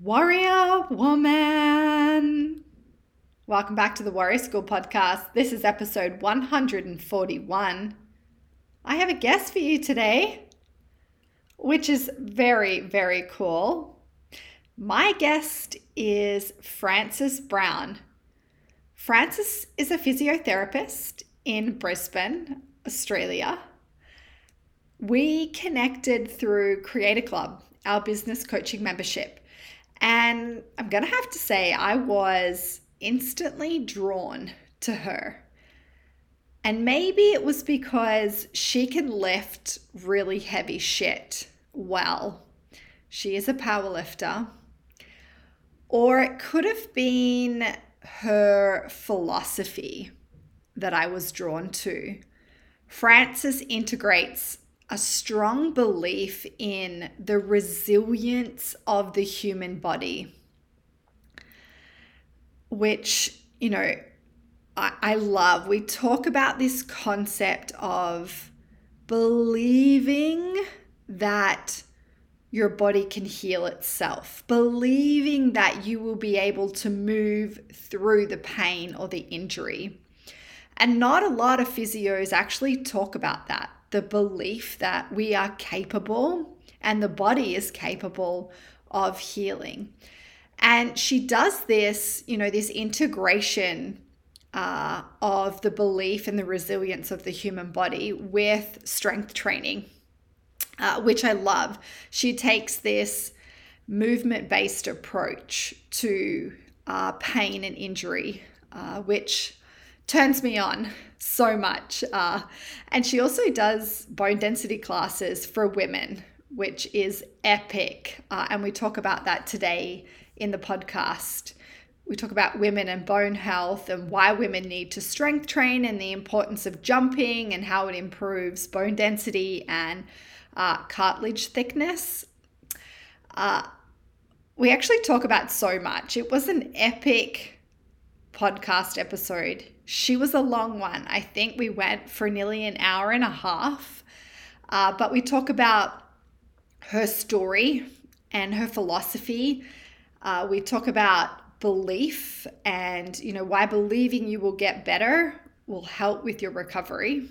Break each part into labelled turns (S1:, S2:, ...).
S1: Warrior woman. Welcome back to the Warrior School podcast. This is episode 141. I have a guest for you today, which is very, very cool. My guest is Frances Brown. Frances is a physiotherapist in Brisbane, Australia. We connected through Creator Club, our business coaching membership. And I'm going to have to say, I was instantly drawn to her. And maybe it was because she can lift really heavy shit well. She is a power lifter. Or it could have been her philosophy that I was drawn to. Frances integrates a strong belief in the resilience of the human body, which, you know, I, I love. We talk about this concept of believing that your body can heal itself, believing that you will be able to move through the pain or the injury. And not a lot of physios actually talk about that the belief that we are capable and the body is capable of healing. And she does this, you know, this integration uh, of the belief and the resilience of the human body with strength training, uh, which I love. She takes this movement based approach to uh, pain and injury, uh, which turns me on so much. Uh, and she also does bone density classes for women, which is epic. Uh, and we talk about that today in the podcast. We talk about women and bone health and why women need to strength train and the importance of jumping and how it improves bone density and uh, cartilage thickness. Uh, we actually talk about so much. It was an epic podcast episode she was a long one. I think we went for nearly an hour and a half. Uh, but we talk about her story and her philosophy. Uh, we talk about belief and you know why believing you will get better will help with your recovery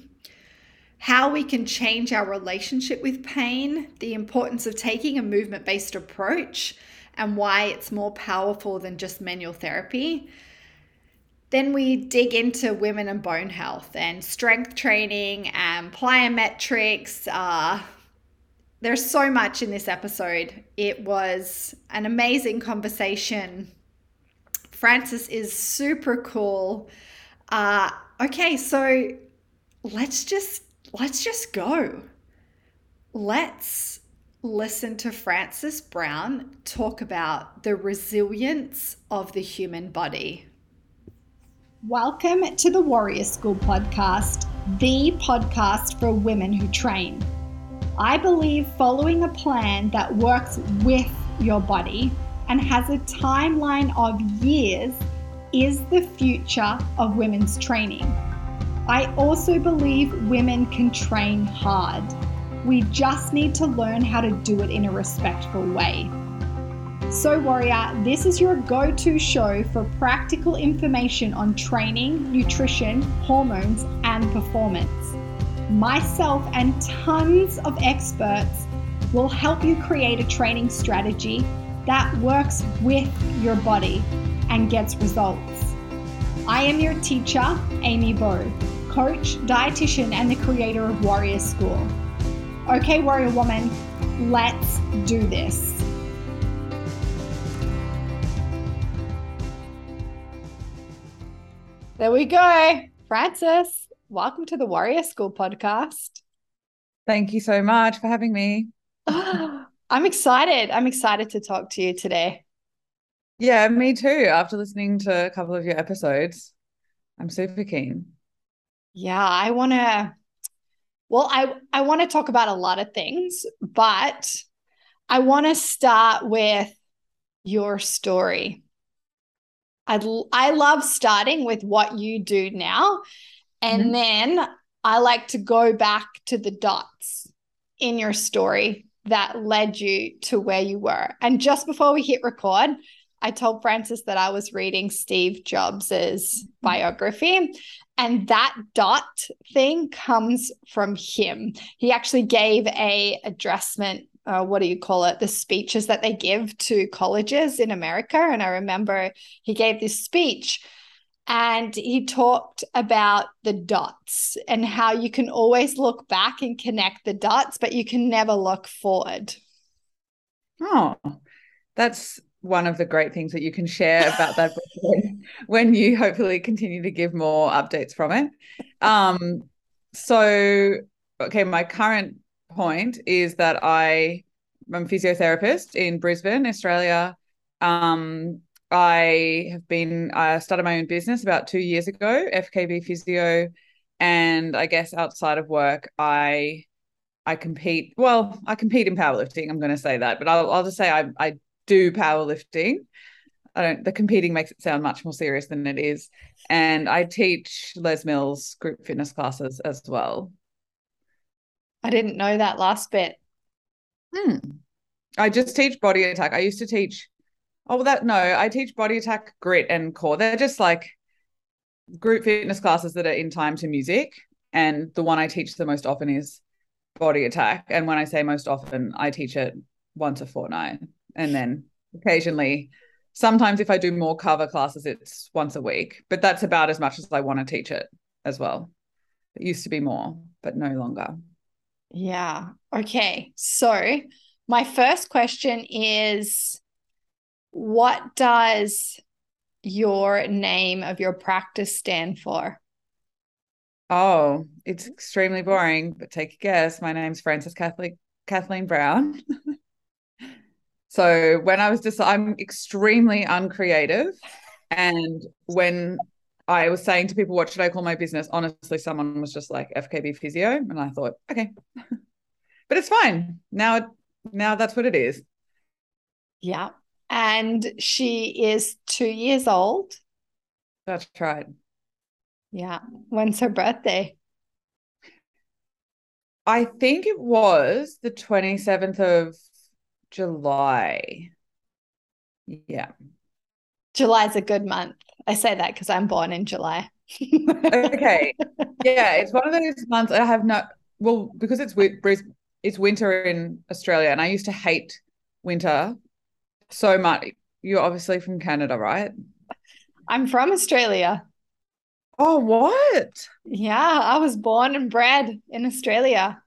S1: how we can change our relationship with pain the importance of taking a movement based approach and why it's more powerful than just manual therapy then we dig into women and bone health and strength training and plyometrics. Uh, there's so much in this episode. It was an amazing conversation. Frances is super cool. Uh, okay, so let's just let's just go. Let's listen to Frances Brown talk about the resilience of the human body. Welcome to the Warrior School podcast, the podcast for women who train. I believe following a plan that works with your body and has a timeline of years is the future of women's training. I also believe women can train hard. We just need to learn how to do it in a respectful way. So, Warrior, this is your go to show for practical information on training, nutrition, hormones, and performance. Myself and tons of experts will help you create a training strategy that works with your body and gets results. I am your teacher, Amy Bow, coach, dietitian, and the creator of Warrior School. Okay, Warrior Woman, let's do this. There we go. Frances, welcome to the Warrior School podcast.
S2: Thank you so much for having me.
S1: I'm excited. I'm excited to talk to you today.
S2: Yeah, me too. After listening to a couple of your episodes, I'm super keen.
S1: Yeah, I want to well, I I want to talk about a lot of things, but I want to start with your story. I I love starting with what you do now, and mm-hmm. then I like to go back to the dots in your story that led you to where you were. And just before we hit record, I told Frances that I was reading Steve Jobs's biography. And that dot thing comes from him. He actually gave a addressment uh, what do you call it the speeches that they give to colleges in america and i remember he gave this speech and he talked about the dots and how you can always look back and connect the dots, but you can never look forward.
S2: Oh, that's one of the great things that you can share about that when, when you hopefully continue to give more updates from it. Um, so, okay, my current point is that I am a physiotherapist in Brisbane, Australia. Um, I have been I started my own business about two years ago, FKB Physio, and I guess outside of work, I I compete. Well, I compete in powerlifting. I'm going to say that, but I'll I'll just say I I do powerlifting. I don't. The competing makes it sound much more serious than it is, and I teach Les Mills group fitness classes as well.
S1: I didn't know that last bit.
S2: Hmm. I just teach body attack. I used to teach Oh, that no, I teach body attack, grit, and core. They're just like group fitness classes that are in time to music. And the one I teach the most often is body attack. And when I say most often, I teach it once a fortnight. And then occasionally, sometimes if I do more cover classes, it's once a week. But that's about as much as I want to teach it as well. It used to be more, but no longer.
S1: Yeah. Okay. So, my first question is what does your name of your practice stand for?
S2: Oh, it's extremely boring, but take a guess. My name's Frances Kathleen Kathleen Brown. so when I was just, I'm extremely uncreative, and when I was saying to people, "What should I call my business?" Honestly, someone was just like FKB Physio, and I thought, okay, but it's fine now. Now that's what it is.
S1: Yeah, and she is two years old.
S2: That's right.
S1: Yeah. When's her birthday?
S2: I think it was the 27th of July. Yeah.
S1: July's a good month. I say that because I'm born in July.
S2: okay. Yeah, it's one of those months I have no well, because it's it's winter in Australia and I used to hate winter so much. You're obviously from Canada, right?
S1: I'm from Australia.
S2: Oh, what?
S1: Yeah, I was born and bred in Australia.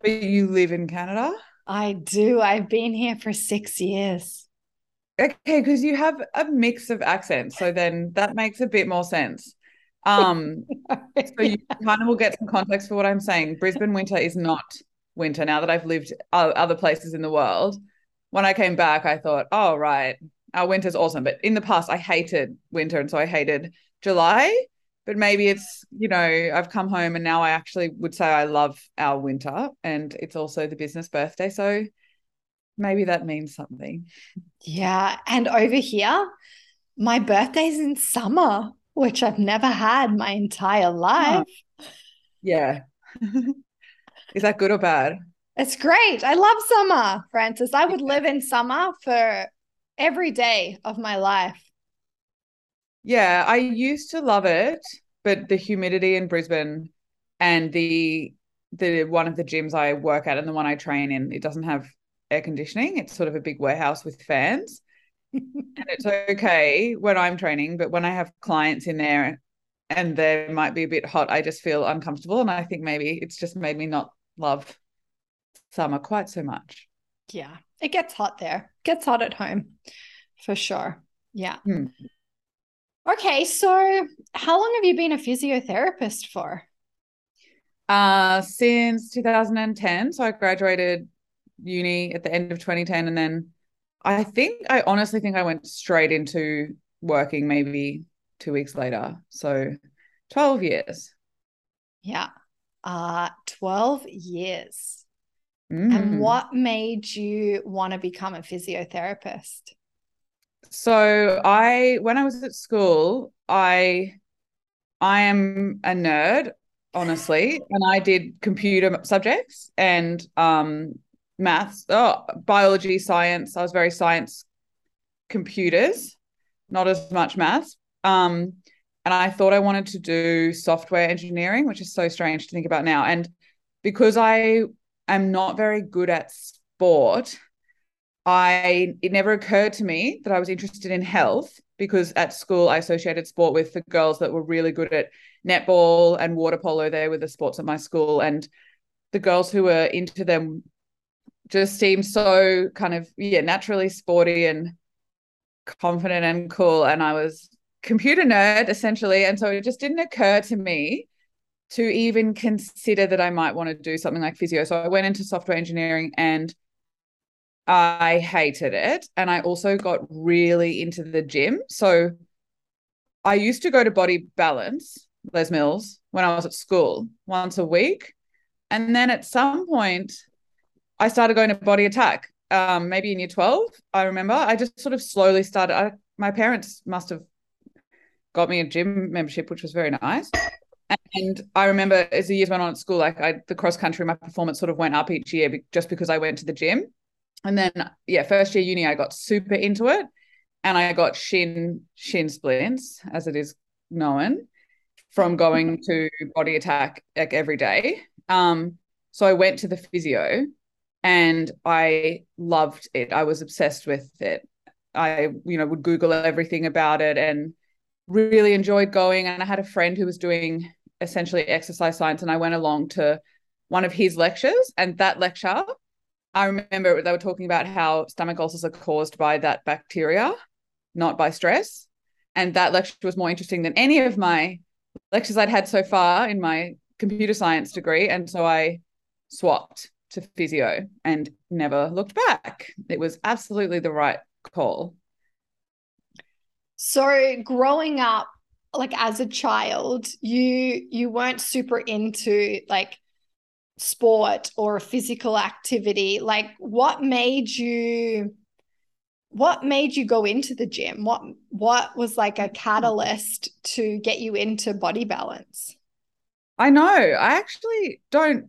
S2: But you live in Canada?
S1: I do. I've been here for six years.
S2: Okay, because you have a mix of accents. So then that makes a bit more sense. Um, so you kind of will get some context for what I'm saying. Brisbane winter is not winter now that I've lived other places in the world when I came back, I thought, oh, right, our winter's awesome. But in the past, I hated winter. And so I hated July. But maybe it's, you know, I've come home and now I actually would say I love our winter. And it's also the business birthday. So maybe that means something.
S1: Yeah. And over here, my birthday's in summer, which I've never had my entire ah. life.
S2: Yeah. Is that good or bad?
S1: It's great. I love summer, Frances. I would live in summer for every day of my life.
S2: Yeah, I used to love it, but the humidity in Brisbane and the the one of the gyms I work at and the one I train in, it doesn't have air conditioning. It's sort of a big warehouse with fans. and it's okay when I'm training, but when I have clients in there and they might be a bit hot, I just feel uncomfortable. And I think maybe it's just made me not love summer quite so much.
S1: Yeah, it gets hot there. It gets hot at home for sure. Yeah. Hmm. Okay, so how long have you been a physiotherapist for?
S2: Uh, since 2010. So I graduated uni at the end of 2010 and then I think I honestly think I went straight into working maybe 2 weeks later. So 12 years.
S1: Yeah. Uh 12 years. Mm. And what made you want to become a physiotherapist?
S2: So I when I was at school, I I am a nerd, honestly, and I did computer subjects and um maths, oh, biology, science. I was very science computers, not as much maths. Um, and I thought I wanted to do software engineering, which is so strange to think about now. And because I am not very good at sport, I it never occurred to me that I was interested in health because at school I associated sport with the girls that were really good at netball and water polo. They were the sports at my school, and the girls who were into them just seemed so kind of yeah naturally sporty and confident and cool. And I was computer nerd essentially, and so it just didn't occur to me to even consider that I might want to do something like physio. So I went into software engineering and I hated it. And I also got really into the gym. So I used to go to Body Balance, Les Mills, when I was at school once a week. And then at some point, I started going to Body Attack, um, maybe in year 12. I remember I just sort of slowly started. I, my parents must have got me a gym membership, which was very nice. And I remember as the years went on at school, like I, the cross country, my performance sort of went up each year just because I went to the gym. And then, yeah, first year uni, I got super into it, and I got shin shin splints, as it is known, from going to body attack like every day. Um, so I went to the physio, and I loved it. I was obsessed with it. I, you know, would Google everything about it and really enjoyed going. And I had a friend who was doing essentially exercise science, and I went along to one of his lectures. And that lecture, I remember they were talking about how stomach ulcers are caused by that bacteria, not by stress. And that lecture was more interesting than any of my lectures I'd had so far in my computer science degree. And so I swapped to physio and never looked back. It was absolutely the right call.
S1: So growing up, like as a child, you you weren't super into like sport or physical activity. Like what made you what made you go into the gym? What what was like a catalyst to get you into body balance?
S2: I know. I actually don't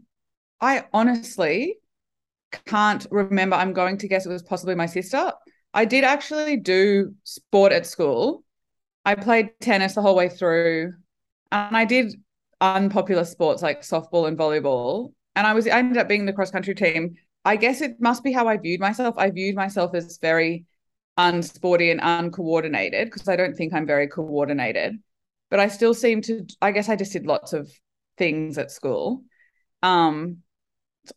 S2: I honestly can't remember. I'm going to guess it was possibly my sister. I did actually do sport at school. I played tennis the whole way through, and I did unpopular sports like softball and volleyball. And I was I ended up being the cross country team. I guess it must be how I viewed myself. I viewed myself as very unsporty and uncoordinated because I don't think I'm very coordinated. But I still seem to I guess I just did lots of things at school. Um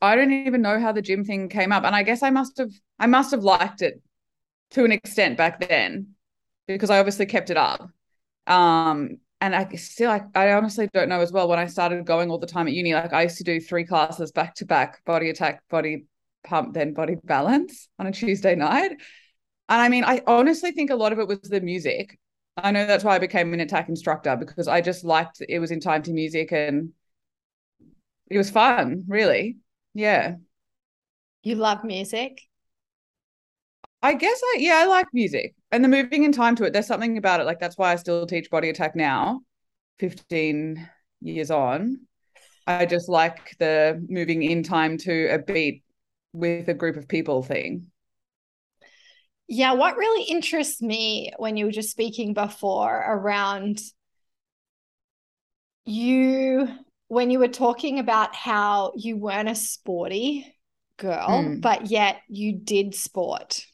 S2: I don't even know how the gym thing came up. And I guess I must have I must have liked it to an extent back then because I obviously kept it up. Um, and I still, I, I honestly don't know as well. When I started going all the time at uni, like I used to do three classes back to back body attack, body pump, then body balance on a Tuesday night. And I mean, I honestly think a lot of it was the music. I know that's why I became an attack instructor because I just liked it was in time to music and it was fun, really. Yeah.
S1: You love music?
S2: I guess I yeah, I like music. And the moving in time to it, there's something about it. Like that's why I still teach body attack now, 15 years on. I just like the moving in time to a beat with a group of people thing.
S1: Yeah, what really interests me when you were just speaking before around you when you were talking about how you weren't a sporty girl, mm. but yet you did sport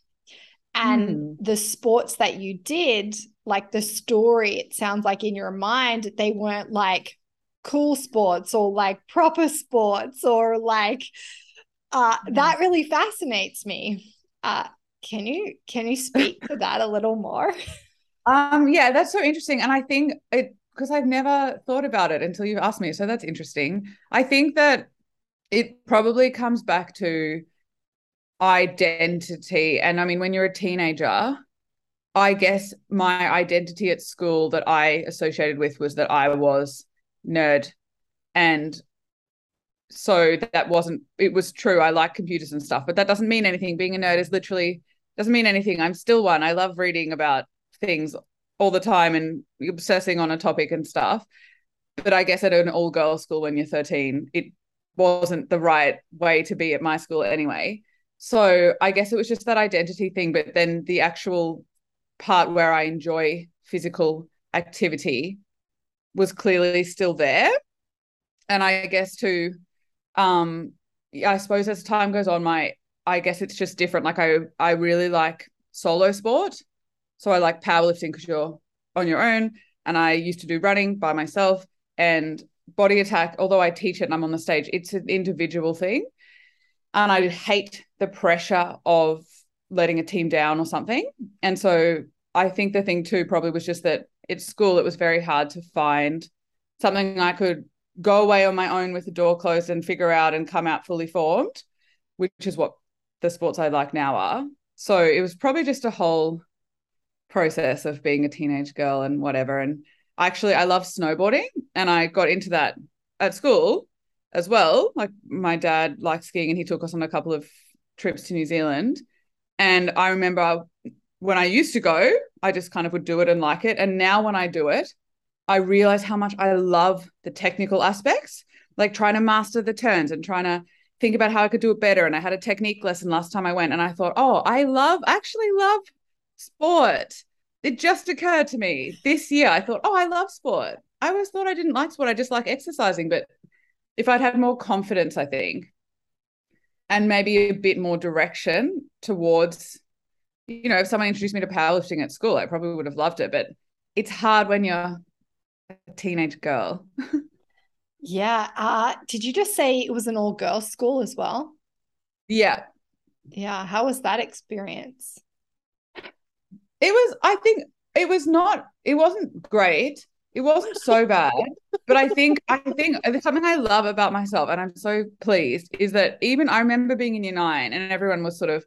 S1: and mm. the sports that you did like the story it sounds like in your mind they weren't like cool sports or like proper sports or like uh mm. that really fascinates me uh can you can you speak to that a little more
S2: um yeah that's so interesting and i think it because i've never thought about it until you've asked me so that's interesting i think that it probably comes back to identity. And I mean, when you're a teenager, I guess my identity at school that I associated with was that I was nerd. And so that wasn't, it was true. I like computers and stuff, but that doesn't mean anything. Being a nerd is literally, doesn't mean anything. I'm still one. I love reading about things all the time and obsessing on a topic and stuff. But I guess at an all girls school when you're 13, it wasn't the right way to be at my school anyway. So I guess it was just that identity thing, but then the actual part where I enjoy physical activity was clearly still there. And I guess too, um, I suppose as time goes on, my I guess it's just different. Like I I really like solo sport. So I like powerlifting because you're on your own. And I used to do running by myself and body attack, although I teach it and I'm on the stage, it's an individual thing. And I hate the pressure of letting a team down or something. And so I think the thing too probably was just that at school it was very hard to find something I could go away on my own with the door closed and figure out and come out fully formed, which is what the sports I like now are. So it was probably just a whole process of being a teenage girl and whatever. And actually, I love snowboarding and I got into that at school as well. Like my dad liked skiing and he took us on a couple of trips to New Zealand. And I remember when I used to go, I just kind of would do it and like it. And now when I do it, I realize how much I love the technical aspects, like trying to master the turns and trying to think about how I could do it better. And I had a technique lesson last time I went, and I thought, oh, I love, actually love sport. It just occurred to me this year. I thought, oh, I love sport. I always thought I didn't like sport. I just like exercising. But if I'd had more confidence, I think, and maybe a bit more direction towards you know, if someone introduced me to powerlifting at school, I probably would have loved it. But it's hard when you're a teenage girl.
S1: yeah. Uh, did you just say it was an all girls school as well?
S2: Yeah.
S1: Yeah. How was that experience?
S2: It was, I think it was not, it wasn't great. It wasn't so bad. but I think, I think something I love about myself, and I'm so pleased, is that even I remember being in year nine and everyone was sort of,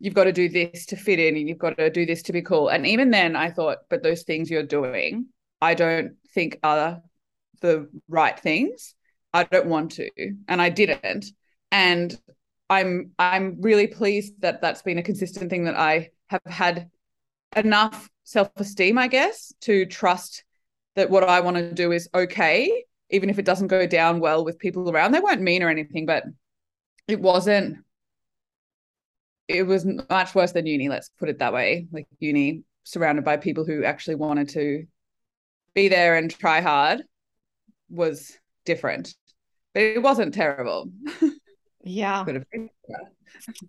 S2: you've got to do this to fit in and you've got to do this to be cool. And even then I thought, but those things you're doing, I don't think are the right things. I don't want to. And I didn't. And I'm I'm really pleased that that's been a consistent thing that I have had enough self-esteem, I guess, to trust that what I want to do is okay, even if it doesn't go down well with people around. They weren't mean or anything, but it wasn't it was much worse than uni let's put it that way. Like uni surrounded by people who actually wanted to be there and try hard was different. But it wasn't terrible.
S1: Yeah.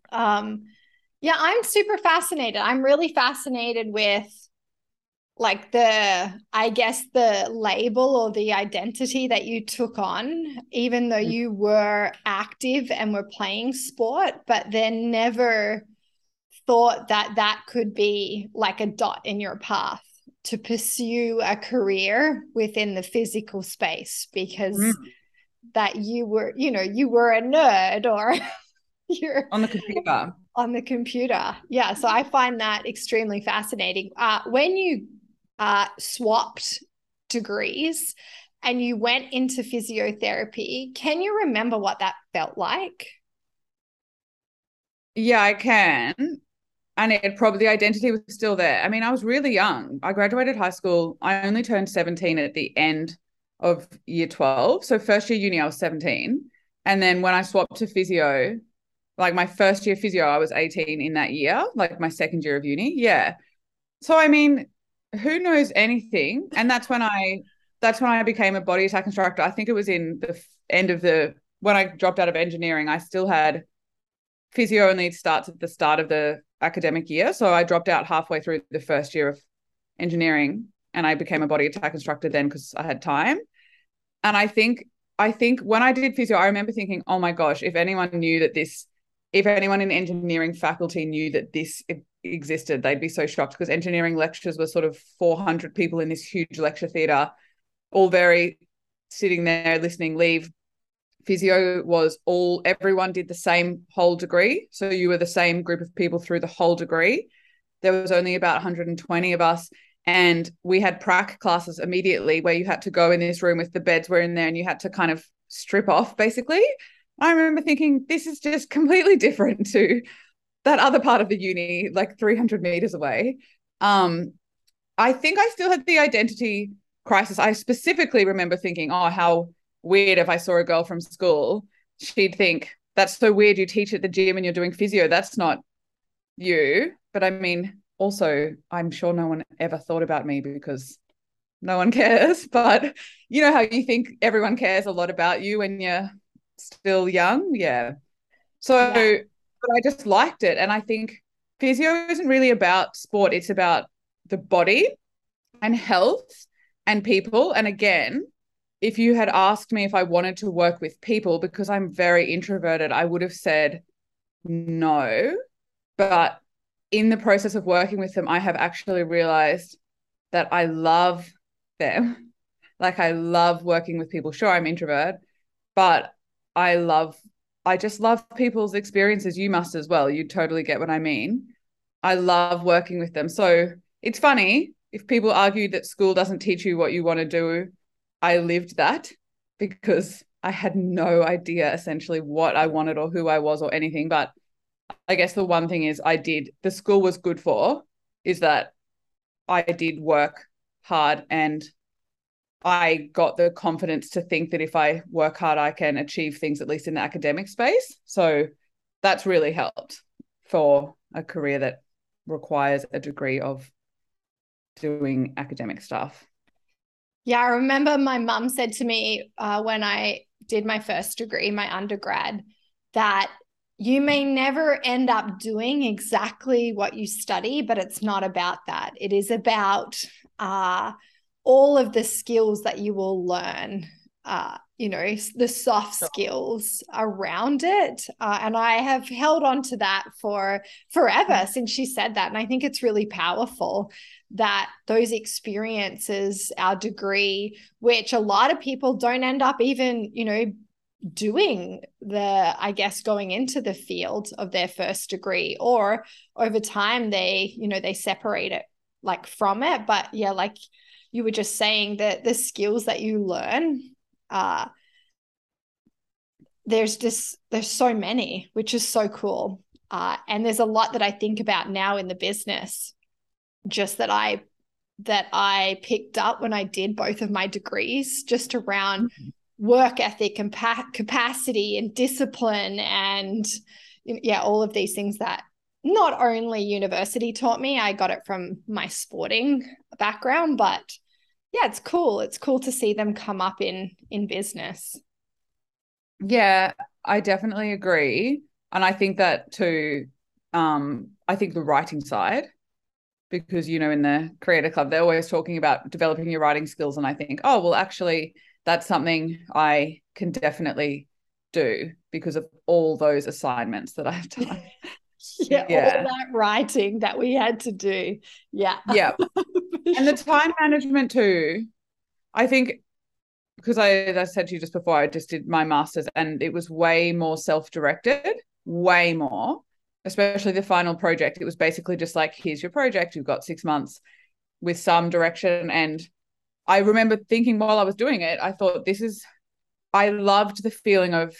S1: Um yeah i'm super fascinated i'm really fascinated with like the i guess the label or the identity that you took on even though mm. you were active and were playing sport but then never thought that that could be like a dot in your path to pursue a career within the physical space because mm. that you were you know you were a nerd or you're
S2: on the computer
S1: on the computer yeah so i find that extremely fascinating uh, when you uh, swapped degrees and you went into physiotherapy. Can you remember what that felt like?
S2: Yeah, I can. And it probably the identity was still there. I mean, I was really young. I graduated high school. I only turned 17 at the end of year 12. So first year uni, I was 17. And then when I swapped to physio, like my first year physio, I was 18 in that year, like my second year of uni. Yeah. So I mean, who knows anything? And that's when I that's when I became a body attack instructor. I think it was in the end of the when I dropped out of engineering, I still had physio only starts at the start of the academic year. So I dropped out halfway through the first year of engineering and I became a body attack instructor then because I had time. And I think I think when I did physio, I remember thinking, oh my gosh, if anyone knew that this, if anyone in engineering faculty knew that this existed, they'd be so shocked because engineering lectures were sort of 400 people in this huge lecture theatre, all very sitting there listening, leave. Physio was all, everyone did the same whole degree. So you were the same group of people through the whole degree. There was only about 120 of us. And we had prac classes immediately where you had to go in this room with the beds were in there and you had to kind of strip off basically. I remember thinking, this is just completely different to that other part of the uni, like 300 meters away. Um, I think I still had the identity crisis. I specifically remember thinking, oh, how weird if I saw a girl from school, she'd think that's so weird. You teach at the gym and you're doing physio. That's not you. But I mean, also, I'm sure no one ever thought about me because no one cares. But you know how you think everyone cares a lot about you when you're still young? Yeah. So yeah. but I just liked it. And I think physio isn't really about sport, it's about the body and health and people. And again, if you had asked me if I wanted to work with people because I'm very introverted, I would have said no. But in the process of working with them, I have actually realized that I love them. Like I love working with people. Sure, I'm introvert, but I love I just love people's experiences. You must as well. You totally get what I mean. I love working with them. So it's funny if people argue that school doesn't teach you what you want to do. I lived that because I had no idea essentially what I wanted or who I was or anything. But I guess the one thing is I did, the school was good for is that I did work hard and I got the confidence to think that if I work hard, I can achieve things at least in the academic space. So that's really helped for a career that requires a degree of doing academic stuff.
S1: Yeah, I remember my mum said to me uh, when I did my first degree, my undergrad, that you may never end up doing exactly what you study, but it's not about that. It is about uh, all of the skills that you will learn uh, you know the soft skills around it uh, and i have held on to that for forever mm. since she said that and i think it's really powerful that those experiences our degree which a lot of people don't end up even you know doing the i guess going into the field of their first degree or over time they you know they separate it like from it but yeah like you were just saying that the skills that you learn uh there's just there's so many which is so cool uh and there's a lot that i think about now in the business just that i that i picked up when i did both of my degrees just around mm-hmm. work ethic and pa- capacity and discipline and yeah all of these things that not only university taught me i got it from my sporting background but yeah, it's cool. It's cool to see them come up in in business.
S2: Yeah, I definitely agree. And I think that too, um, I think the writing side, because you know, in the creator club, they're always talking about developing your writing skills. And I think, oh, well, actually, that's something I can definitely do because of all those assignments that I've done.
S1: yeah, yeah, all that writing that we had to do. Yeah.
S2: Yeah. and the time management too. I think because I, as I said to you just before, I just did my master's and it was way more self-directed, way more, especially the final project. It was basically just like, here's your project. You've got six months with some direction. And I remember thinking while I was doing it, I thought this is I loved the feeling of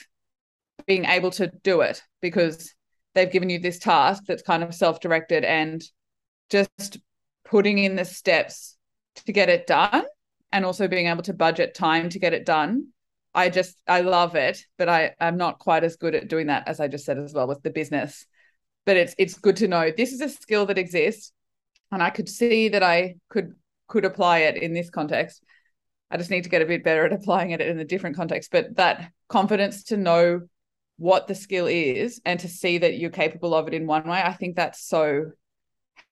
S2: being able to do it because they've given you this task that's kind of self-directed and just putting in the steps to get it done and also being able to budget time to get it done. I just i love it but i i'm not quite as good at doing that as i just said as well with the business. But it's it's good to know this is a skill that exists and i could see that i could could apply it in this context. I just need to get a bit better at applying it in a different context but that confidence to know what the skill is and to see that you're capable of it in one way i think that's so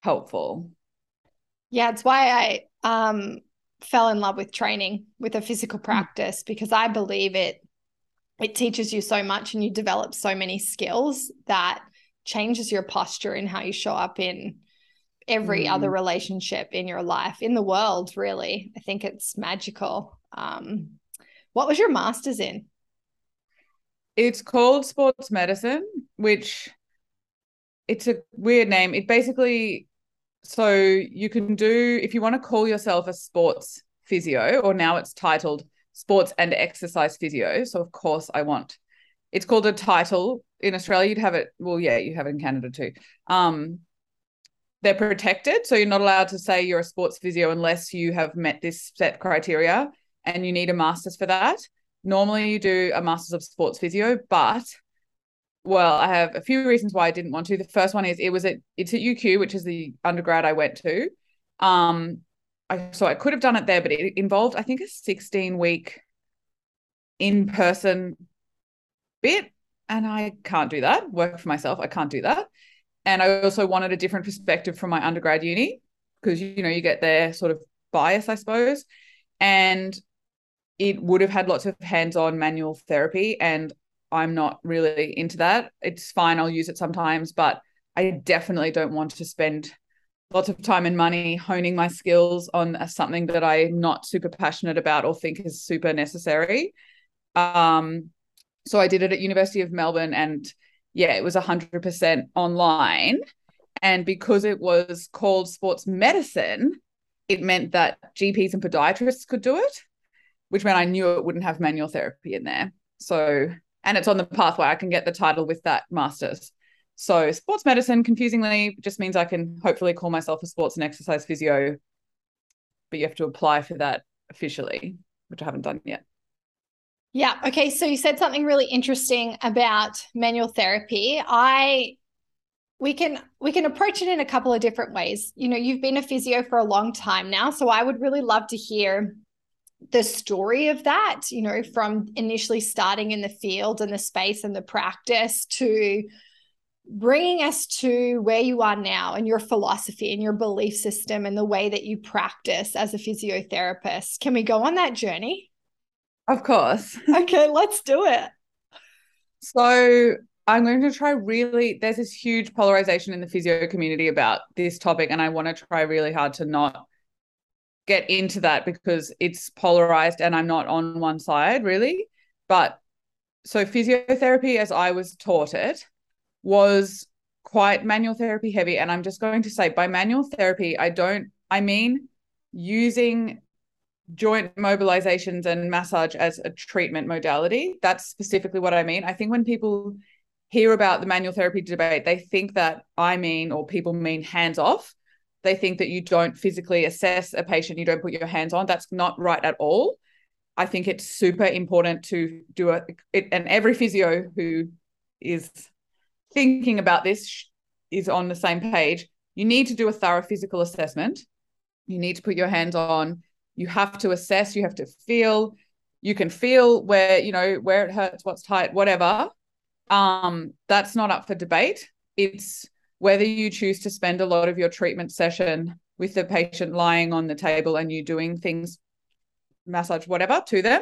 S2: helpful
S1: yeah, it's why I um, fell in love with training with a physical hmm. practice because I believe it it teaches you so much and you develop so many skills that changes your posture and how you show up in every mm. other relationship in your life in the world really i think it's magical um, what was your master's in
S2: it's called sports medicine which it's a weird name. It basically so you can do if you want to call yourself a sports physio or now it's titled sports and exercise physio so of course i want it's called a title. In australia you'd have it well yeah you have it in canada too. Um they're protected so you're not allowed to say you're a sports physio unless you have met this set criteria and you need a master's for that normally you do a master's of sports physio but well, I have a few reasons why I didn't want to. The first one is it was at it's at UQ, which is the undergrad I went to. Um, I so I could have done it there, but it involved I think a 16 week in person bit, and I can't do that. Work for myself, I can't do that. And I also wanted a different perspective from my undergrad uni because you know you get their sort of bias, I suppose, and it would have had lots of hands-on manual therapy, and I'm not really into that. It's fine, I'll use it sometimes, but I definitely don't want to spend lots of time and money honing my skills on something that I'm not super passionate about or think is super necessary. Um, so I did it at University of Melbourne, and yeah, it was 100% online. And because it was called sports medicine, it meant that GPs and podiatrists could do it, which meant I knew it wouldn't have manual therapy in there. So, and it's on the pathway. I can get the title with that master's. So, sports medicine, confusingly, just means I can hopefully call myself a sports and exercise physio, but you have to apply for that officially, which I haven't done yet.
S1: Yeah. Okay. So you said something really interesting about manual therapy. I we can we can approach it in a couple of different ways. You know, you've been a physio for a long time now, so I would really love to hear the story of that, you know, from initially starting in the field and the space and the practice to bringing us to where you are now and your philosophy and your belief system and the way that you practice as a physiotherapist. Can we go on that journey?
S2: Of course.
S1: okay, let's do it.
S2: So I'm going to try really, there's this huge polarization in the physio community about this topic, and I want to try really hard to not get into that because it's polarized and I'm not on one side really. But so physiotherapy, as I was taught it, was quite manual therapy heavy. And I'm just going to say by manual therapy, I don't, I mean using joint mobilizations and massage as a treatment modality. That's specifically what I mean. I think when people hear about the manual therapy debate, they think that I mean, or people mean hands off. They think that you don't physically assess a patient, you don't put your hands on. That's not right at all. I think it's super important to do a, it, and every physio who is thinking about this is on the same page. You need to do a thorough physical assessment. You need to put your hands on you have to assess you have to feel you can feel where you know where it hurts what's tight whatever um that's not up for debate it's whether you choose to spend a lot of your treatment session with the patient lying on the table and you doing things massage whatever to them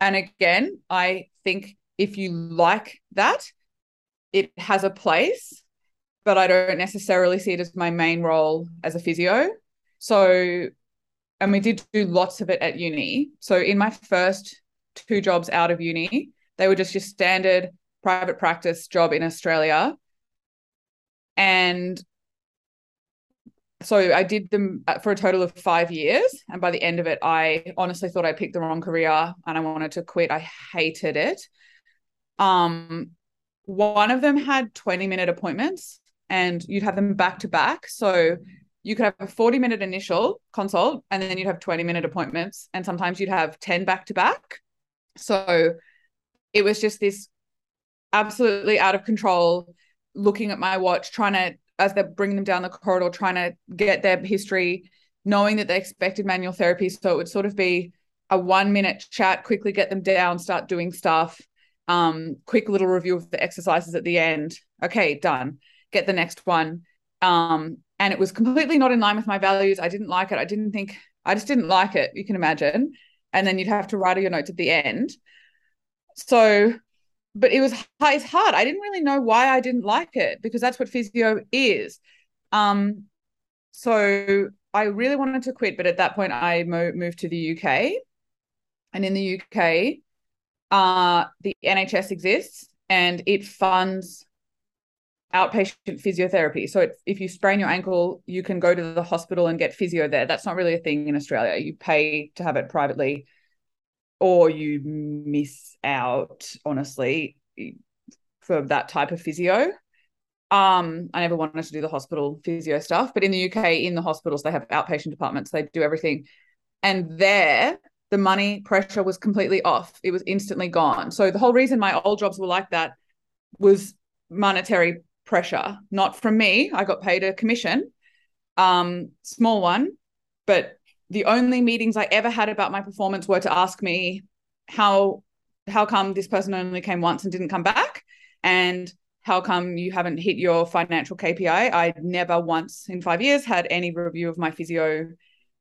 S2: and again i think if you like that it has a place but i don't necessarily see it as my main role as a physio so and we did do lots of it at uni. So in my first two jobs out of uni, they were just your standard private practice job in Australia. And so I did them for a total of five years. And by the end of it, I honestly thought I picked the wrong career and I wanted to quit. I hated it. Um, one of them had 20 minute appointments and you'd have them back to back. So you could have a 40 minute initial consult and then you'd have 20 minute appointments and sometimes you'd have 10 back to back so it was just this absolutely out of control looking at my watch trying to as they're bringing them down the corridor trying to get their history knowing that they expected manual therapy so it would sort of be a one minute chat quickly get them down start doing stuff um quick little review of the exercises at the end okay done get the next one um and it was completely not in line with my values. I didn't like it. I didn't think I just didn't like it. You can imagine. And then you'd have to write your notes at the end. So, but it was it's hard. I didn't really know why I didn't like it because that's what physio is. Um, so I really wanted to quit, but at that point I mo- moved to the UK, and in the UK, uh, the NHS exists and it funds outpatient physiotherapy. So if, if you sprain your ankle, you can go to the hospital and get physio there. That's not really a thing in Australia. You pay to have it privately or you miss out, honestly, for that type of physio. Um, I never wanted to do the hospital physio stuff, but in the UK, in the hospitals, they have outpatient departments, they do everything. And there, the money pressure was completely off. It was instantly gone. So the whole reason my old jobs were like that was monetary pressure, not from me. I got paid a commission, um, small one, but the only meetings I ever had about my performance were to ask me how how come this person only came once and didn't come back, and how come you haven't hit your financial KPI? I never once in five years had any review of my physio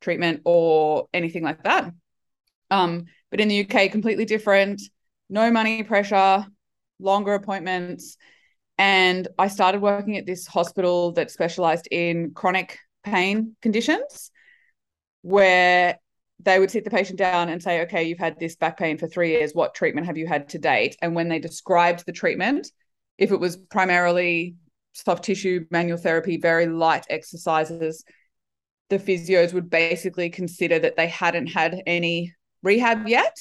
S2: treatment or anything like that. Um, but in the UK, completely different. No money pressure, longer appointments. And I started working at this hospital that specialized in chronic pain conditions, where they would sit the patient down and say, okay, you've had this back pain for three years. What treatment have you had to date? And when they described the treatment, if it was primarily soft tissue manual therapy, very light exercises, the physios would basically consider that they hadn't had any rehab yet.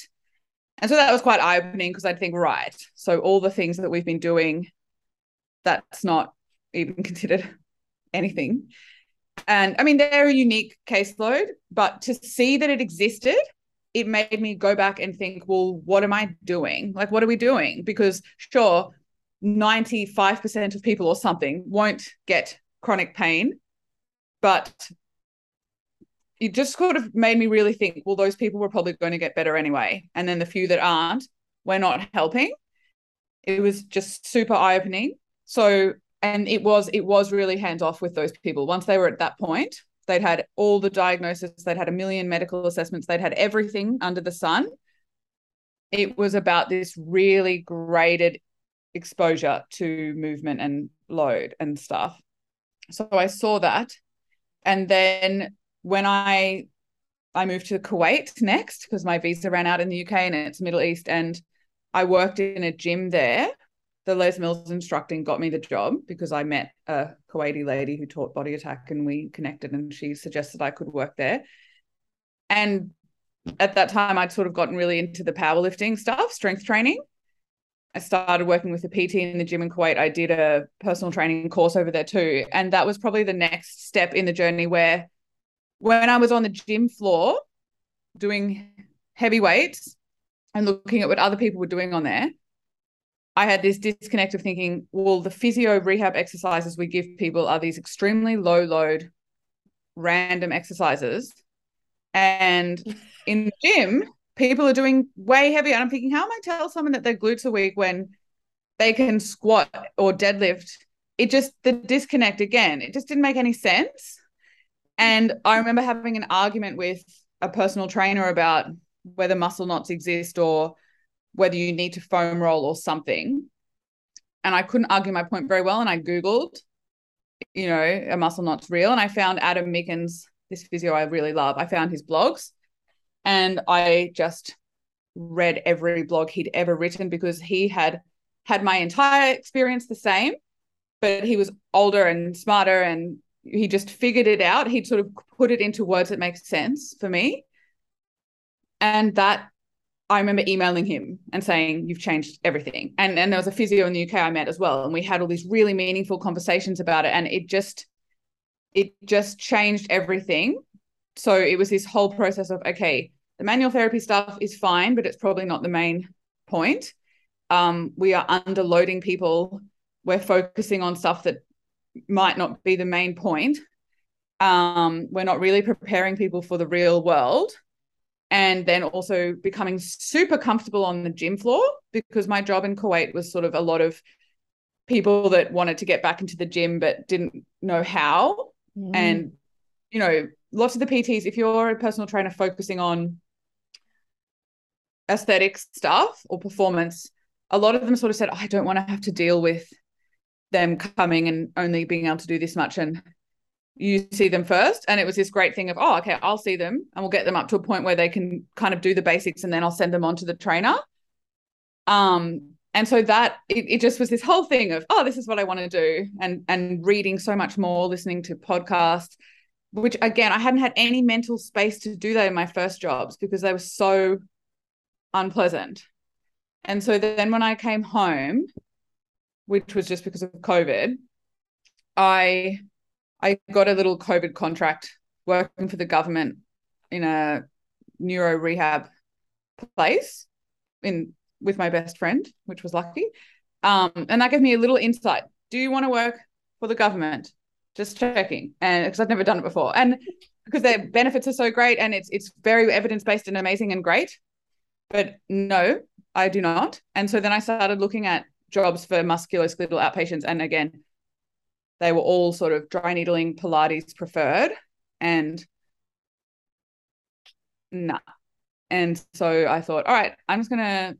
S2: And so that was quite eye opening because I'd think, right, so all the things that we've been doing, that's not even considered anything. And I mean, they're a unique caseload, but to see that it existed, it made me go back and think, well, what am I doing? Like, what are we doing? Because sure, 95% of people or something won't get chronic pain, but it just sort of made me really think, well, those people were probably going to get better anyway. And then the few that aren't, we're not helping. It was just super eye opening. So, and it was, it was really hands off with those people. Once they were at that point, they'd had all the diagnosis, they'd had a million medical assessments, they'd had everything under the sun. It was about this really graded exposure to movement and load and stuff. So I saw that. And then when I I moved to Kuwait next because my visa ran out in the UK and it's Middle East and I worked in a gym there. The Les Mills instructing got me the job because I met a Kuwaiti lady who taught body attack and we connected and she suggested I could work there. And at that time I'd sort of gotten really into the powerlifting stuff, strength training. I started working with a PT in the gym in Kuwait. I did a personal training course over there too. And that was probably the next step in the journey where when I was on the gym floor doing heavy weights and looking at what other people were doing on there, I had this disconnect of thinking, well, the physio rehab exercises we give people are these extremely low load, random exercises. And in the gym, people are doing way heavier. And I'm thinking, how am I tell someone that their glutes are weak when they can squat or deadlift? It just the disconnect again, it just didn't make any sense. And I remember having an argument with a personal trainer about whether muscle knots exist or whether you need to foam roll or something. And I couldn't argue my point very well. And I Googled, you know, a muscle knot's real. And I found Adam Meakins, this physio I really love. I found his blogs and I just read every blog he'd ever written because he had had my entire experience the same, but he was older and smarter and he just figured it out. He'd sort of put it into words that make sense for me. And that I remember emailing him and saying, You've changed everything. And and there was a physio in the UK I met as well. And we had all these really meaningful conversations about it. And it just it just changed everything. So it was this whole process of okay, the manual therapy stuff is fine, but it's probably not the main point. Um, we are underloading people. We're focusing on stuff that might not be the main point. Um, we're not really preparing people for the real world. And then also becoming super comfortable on the gym floor because my job in Kuwait was sort of a lot of people that wanted to get back into the gym but didn't know how. Mm. And, you know, lots of the PTs, if you're a personal trainer focusing on aesthetic stuff or performance, a lot of them sort of said, I don't want to have to deal with them coming and only being able to do this much and you see them first. And it was this great thing of oh okay i'll see them and we'll get them up to a point where they can kind of do the basics and then i'll send them on to the trainer. Um and so that it, it just was this whole thing of oh this is what i want to do and and reading so much more listening to podcasts which again i hadn't had any mental space to do that in my first jobs because they were so unpleasant. And so then when i came home which was just because of COVID, I I got a little COVID contract working for the government in a neuro rehab place in with my best friend, which was lucky. Um, and that gave me a little insight. Do you want to work for the government? Just checking. And because I've never done it before. And because their benefits are so great and it's it's very evidence-based and amazing and great. But no, I do not. And so then I started looking at jobs for musculoskeletal outpatients. And again, they were all sort of dry needling Pilates preferred. And nah. And so I thought, all right, I'm just gonna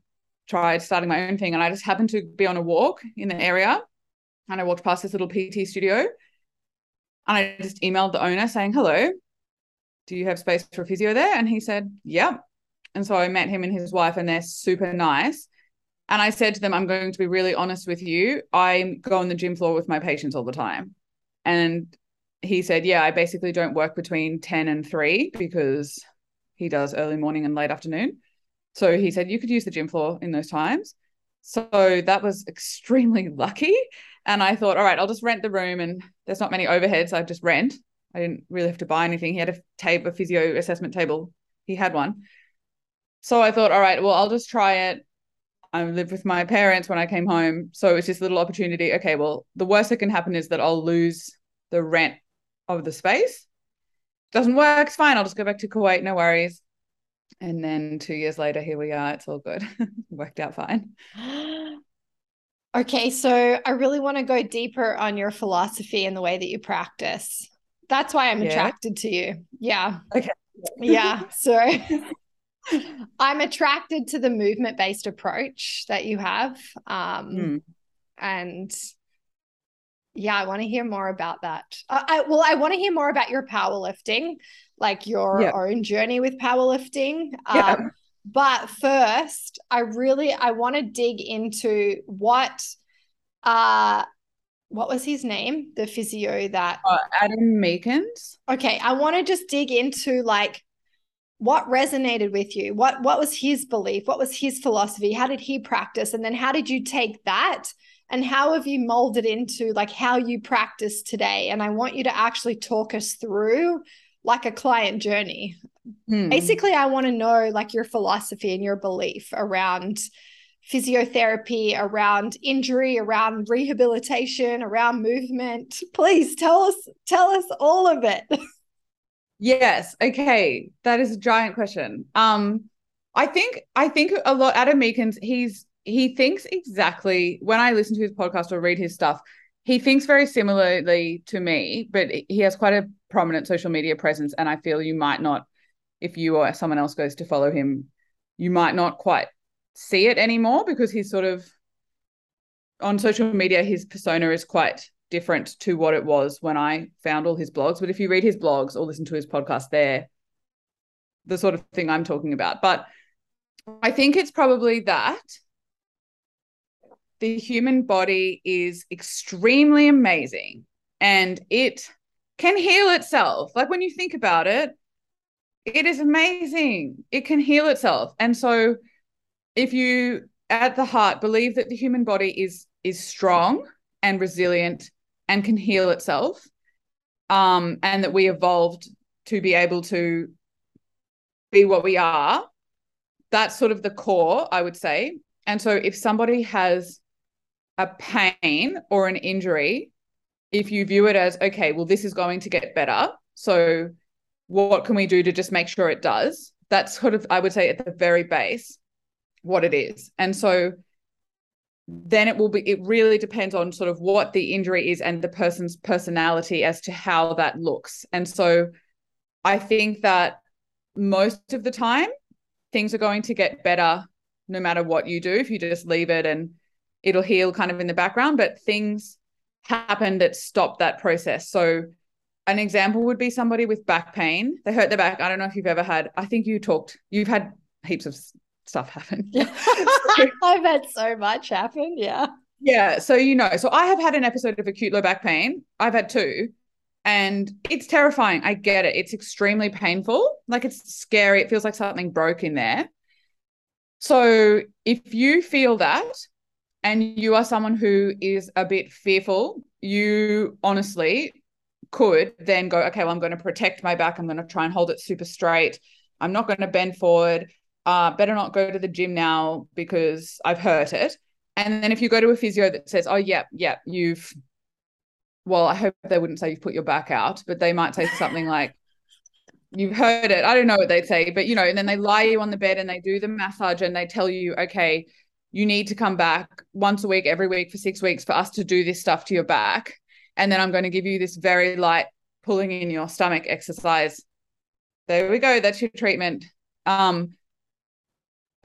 S2: try starting my own thing. And I just happened to be on a walk in the area. And I walked past this little PT studio. And I just emailed the owner saying, hello, do you have space for a physio there? And he said, yeah. And so I met him and his wife, and they're super nice. And I said to them, I'm going to be really honest with you. I go on the gym floor with my patients all the time. And he said, Yeah, I basically don't work between 10 and 3 because he does early morning and late afternoon. So he said, You could use the gym floor in those times. So that was extremely lucky. And I thought, All right, I'll just rent the room. And there's not many overheads. I just rent. I didn't really have to buy anything. He had a table, a physio assessment table. He had one. So I thought, All right, well, I'll just try it. I lived with my parents when I came home. So it's this little opportunity. Okay, well, the worst that can happen is that I'll lose the rent of the space. Doesn't work, it's fine. I'll just go back to Kuwait, no worries. And then two years later, here we are. It's all good. Worked out fine.
S1: Okay, so I really want to go deeper on your philosophy and the way that you practice. That's why I'm yeah. attracted to you. Yeah.
S2: Okay.
S1: yeah. So I'm attracted to the movement based approach that you have. Um, mm. And yeah, I want to hear more about that. I, I well, I want to hear more about your powerlifting, like your yeah. own journey with powerlifting. Yeah. Um, but first, I really I want to dig into what uh what was his name? The physio that
S2: uh, Adam Meakins.
S1: Okay, I want to just dig into like what resonated with you? What what was his belief? What was his philosophy? How did he practice? And then how did you take that? And how have you molded into like how you practice today? And i want you to actually talk us through like a client journey. Hmm. basically i want to know like your philosophy and your belief around physiotherapy around injury around rehabilitation around movement. Please tell us tell us all of it
S2: Yes. Okay. That is a giant question. Um, I think I think a lot Adam Meakins, he's he thinks exactly when I listen to his podcast or read his stuff, he thinks very similarly to me, but he has quite a prominent social media presence. And I feel you might not, if you or someone else goes to follow him, you might not quite see it anymore because he's sort of on social media, his persona is quite different to what it was when I found all his blogs. But if you read his blogs or listen to his podcast, they're the sort of thing I'm talking about. But I think it's probably that the human body is extremely amazing and it can heal itself. Like when you think about it, it is amazing. It can heal itself. And so if you at the heart believe that the human body is is strong and resilient and can heal itself um, and that we evolved to be able to be what we are that's sort of the core i would say. And so if somebody has a pain or an injury if you view it as okay well this is going to get better so what can we do to just make sure it does? That's sort of i would say at the very base what it is. And so then it will be it really depends on sort of what the injury is and the person's personality as to how that looks. And so i think that most of the time things are going to get better no matter what you do. If you just leave it and it'll heal kind of in the background but things happen that stop that process. So an example would be somebody with back pain. They hurt their back. I don't know if you've ever had i think you talked you've had heaps of stuff happen.
S1: I've had so much happen. Yeah.
S2: Yeah. So, you know, so I have had an episode of acute low back pain. I've had two, and it's terrifying. I get it. It's extremely painful. Like it's scary. It feels like something broke in there. So, if you feel that and you are someone who is a bit fearful, you honestly could then go, okay, well, I'm going to protect my back. I'm going to try and hold it super straight. I'm not going to bend forward uh, better not go to the gym now because I've hurt it. And then if you go to a physio that says, oh, yeah, yeah, you've, well, I hope they wouldn't say you've put your back out, but they might say something like, you've heard it. I don't know what they'd say, but you know, and then they lie you on the bed and they do the massage and they tell you, okay, you need to come back once a week, every week for six weeks for us to do this stuff to your back. And then I'm going to give you this very light pulling in your stomach exercise. There we go. That's your treatment. Um,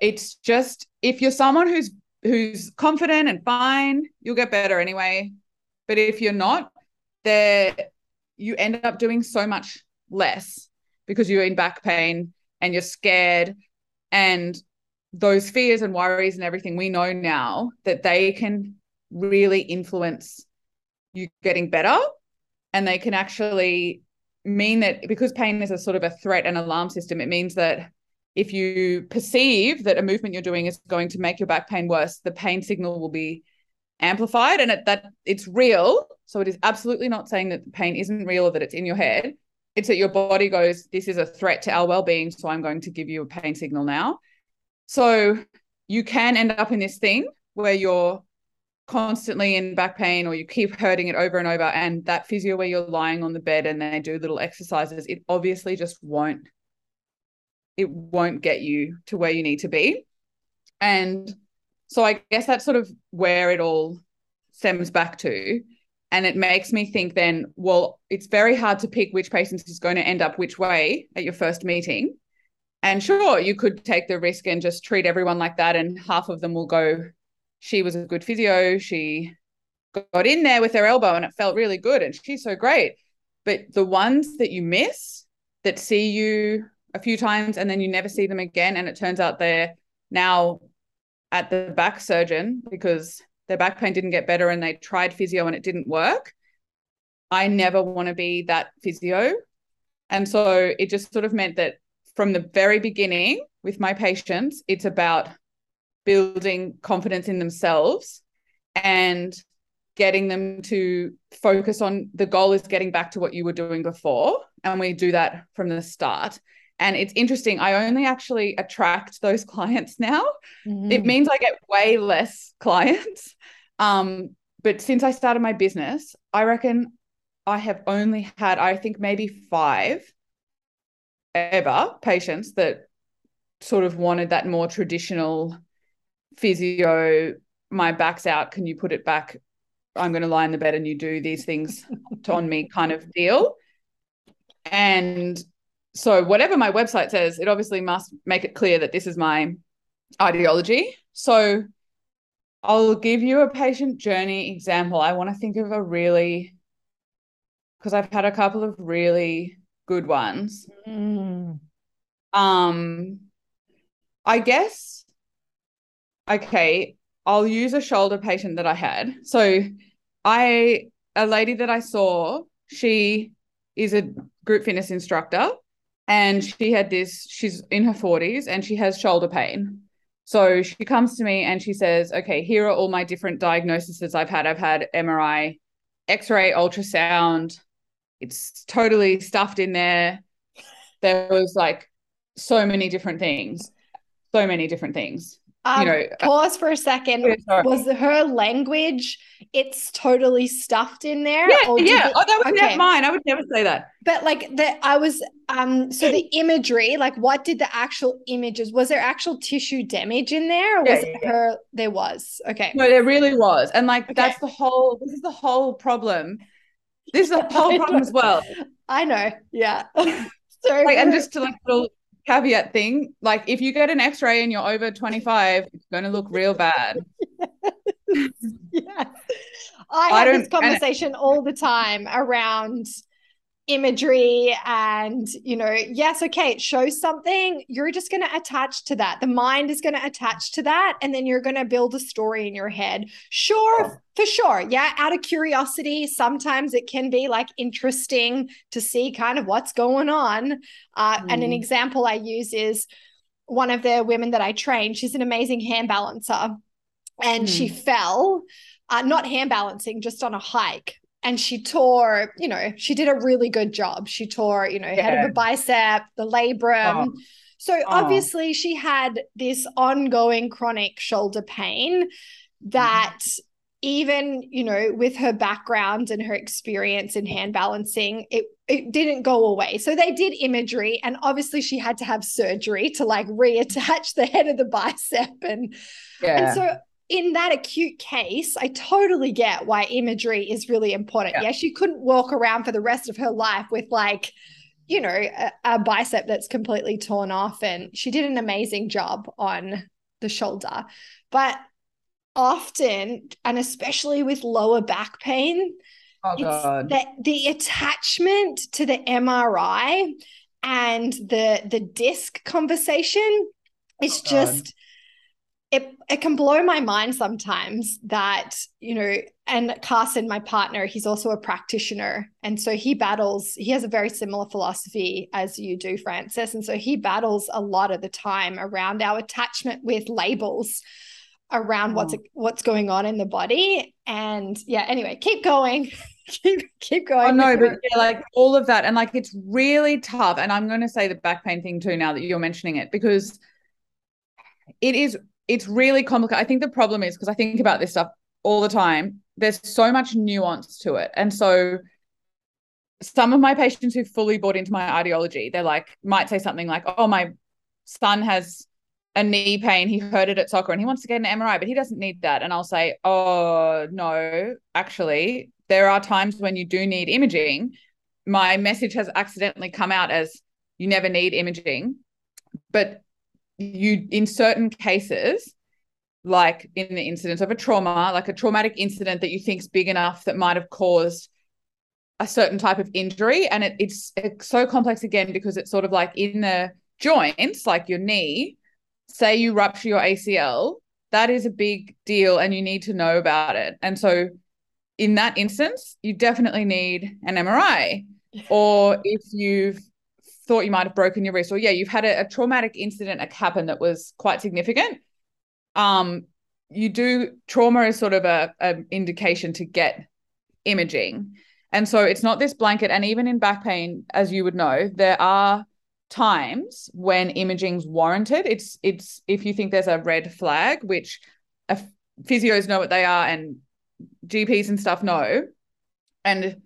S2: it's just if you're someone who's who's confident and fine, you'll get better anyway. But if you're not, there you end up doing so much less because you're in back pain and you're scared and those fears and worries and everything we know now that they can really influence you getting better and they can actually mean that because pain is a sort of a threat and alarm system it means that if you perceive that a movement you're doing is going to make your back pain worse the pain signal will be amplified and it, that it's real. So it is absolutely not saying that the pain isn't real or that it's in your head. It's that your body goes this is a threat to our well-being so i'm going to give you a pain signal now. So you can end up in this thing where you're constantly in back pain or you keep hurting it over and over and that physio where you're lying on the bed and they do little exercises it obviously just won't it won't get you to where you need to be and so i guess that's sort of where it all stems back to and it makes me think then well it's very hard to pick which patient is going to end up which way at your first meeting and sure you could take the risk and just treat everyone like that and half of them will go she was a good physio. She got in there with her elbow and it felt really good. And she's so great. But the ones that you miss that see you a few times and then you never see them again, and it turns out they're now at the back surgeon because their back pain didn't get better and they tried physio and it didn't work. I never want to be that physio. And so it just sort of meant that from the very beginning with my patients, it's about building confidence in themselves and getting them to focus on the goal is getting back to what you were doing before and we do that from the start and it's interesting i only actually attract those clients now mm-hmm. it means i get way less clients um, but since i started my business i reckon i have only had i think maybe five ever patients that sort of wanted that more traditional physio, my back's out. Can you put it back? I'm going to lie in the bed and you do these things on me kind of deal. And so, whatever my website says, it obviously must make it clear that this is my ideology. So, I'll give you a patient journey example. I want to think of a really, because I've had a couple of really good ones. Mm. Um, I guess okay, I'll use a shoulder patient that I had. So I a lady that I saw, she is a group fitness instructor and she had this she's in her 40s and she has shoulder pain. So she comes to me and she says, "Okay, here are all my different diagnoses I've had. I've had MRI, X-ray, ultrasound. It's totally stuffed in there. There was like so many different things. So many different things.
S1: Um,
S2: you know,
S1: uh, pause for a second. Was her language? It's totally stuffed in there.
S2: Yeah, yeah. It, oh, that was okay. mine. I would never say that.
S1: But like the, I was. Um. So the imagery, like, what did the actual images? Was there actual tissue damage in there, or was yeah, it yeah. her? There was. Okay.
S2: No, there really was, and like okay. that's the whole. This is the whole problem. This is the whole problem as well.
S1: I know. Yeah.
S2: so like, and just to like little caveat thing like if you get an x-ray and you're over 25 it's going to look real bad.
S1: Yeah. I, I have this conversation all the time around imagery and you know yes okay it shows something you're just going to attach to that the mind is going to attach to that and then you're going to build a story in your head sure for sure yeah out of curiosity sometimes it can be like interesting to see kind of what's going on uh, mm. and an mm. example i use is one of the women that i train she's an amazing hand balancer and mm. she fell uh, not hand balancing just on a hike and she tore, you know, she did a really good job. She tore, you know, yeah. head of the bicep, the labrum. Oh. So oh. obviously she had this ongoing chronic shoulder pain. that even you know with her background and her experience in hand balancing it it didn't go away so they did imagery and obviously she had to have surgery to like reattach the head of the bicep and yeah. and so in that acute case i totally get why imagery is really important yeah. yeah she couldn't walk around for the rest of her life with like you know a, a bicep that's completely torn off and she did an amazing job on the shoulder but often, and especially with lower back pain,
S2: oh, God.
S1: the, the attachment to the MRI and the the disc conversation is oh, just it it can blow my mind sometimes that you know and Carson my partner he's also a practitioner. And so he battles he has a very similar philosophy as you do Frances. and so he battles a lot of the time around our attachment with labels around what's mm. what's going on in the body. And yeah anyway keep going. Keep keep going.
S2: oh no but yeah, like all of that. And like it's really tough. And i'm going to say the back pain thing too now that you're mentioning it because it is it's really complicated i think the problem is because i think about this stuff all the time there's so much nuance to it and so some of my patients who fully bought into my ideology they're like might say something like oh my son has a knee pain. He heard it at soccer and he wants to get an MRI, but he doesn't need that. And I'll say, oh, no, actually, there are times when you do need imaging. My message has accidentally come out as you never need imaging. But you, in certain cases, like in the incidence of a trauma, like a traumatic incident that you think is big enough that might have caused a certain type of injury. And it, it's, it's so complex again because it's sort of like in the joints, like your knee, say you rupture your ACL, that is a big deal and you need to know about it. And so in that instance, you definitely need an MRI. or if you've thought you might have broken your wrist, or yeah, you've had a, a traumatic incident happen that was quite significant. Um, you do trauma is sort of a, a indication to get imaging. And so it's not this blanket. And even in back pain, as you would know, there are times when imaging's warranted. It's it's if you think there's a red flag, which physios know what they are and GPs and stuff know. And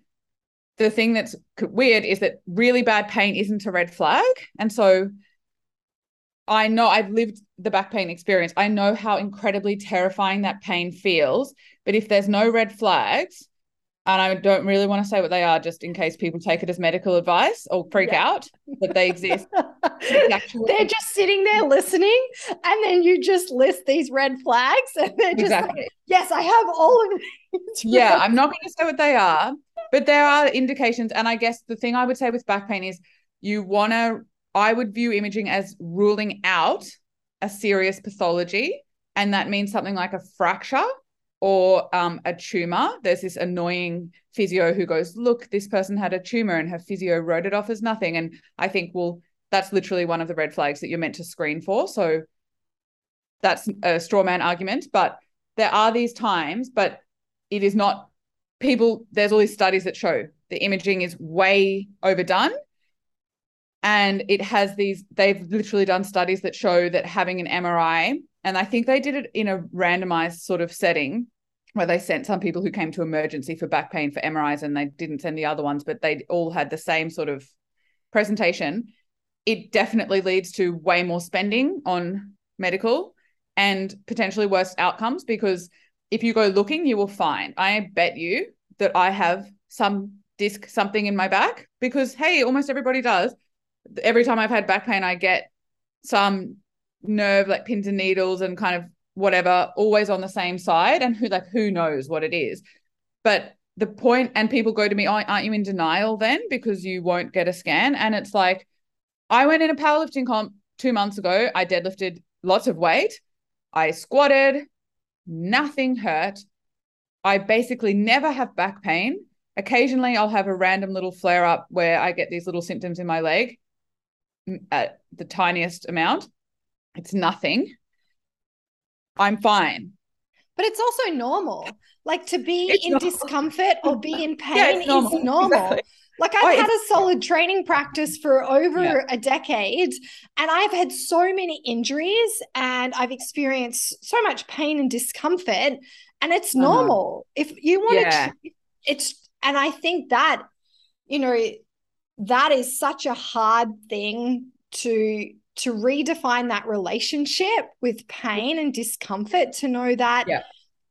S2: the thing that's weird is that really bad pain isn't a red flag. And so I know I've lived the back pain experience. I know how incredibly terrifying that pain feels. But if there's no red flags, and I don't really want to say what they are just in case people take it as medical advice or freak yeah. out, that they exist.
S1: actually- they're just sitting there listening, and then you just list these red flags, and they're just exactly. like, yes, I have all of
S2: these. Yeah, I'm not going to say what they are, but there are indications. And I guess the thing I would say with back pain is you want to, I would view imaging as ruling out a serious pathology. And that means something like a fracture or um, a tumor. There's this annoying physio who goes, Look, this person had a tumor and her physio wrote it off as nothing. And I think, well, that's literally one of the red flags that you're meant to screen for. So that's a straw man argument. But there are these times, but it is not people. There's all these studies that show the imaging is way overdone. And it has these, they've literally done studies that show that having an MRI, and I think they did it in a randomized sort of setting where they sent some people who came to emergency for back pain for MRIs and they didn't send the other ones, but they all had the same sort of presentation. It definitely leads to way more spending on medical and potentially worse outcomes because if you go looking, you will find. I bet you that I have some disc, something in my back because, hey, almost everybody does. Every time I've had back pain, I get some nerve, like pins and needles, and kind of whatever always on the same side and who like who knows what it is. But the point and people go to me oh, aren't you in denial then? Because you won't get a scan? And it's like i went in a powerlifting comp two months ago. I deadlifted lots of weight. I squatted. Nothing hurt. I basically never have back pain. Occasionally i'll have a random little flare up where i get these little symptoms in my leg at the tiniest amount. It's nothing I'm fine.
S1: But it's also normal. Like to be it's in normal. discomfort or be in pain yeah, normal. is normal. Exactly. Like I've oh, had a solid training practice for over yeah. a decade and I've had so many injuries and I've experienced so much pain and discomfort and it's uh-huh. normal. Uh-huh. If you want yeah. to it's and I think that you know that is such a hard thing to to redefine that relationship with pain and discomfort to know that
S2: yeah.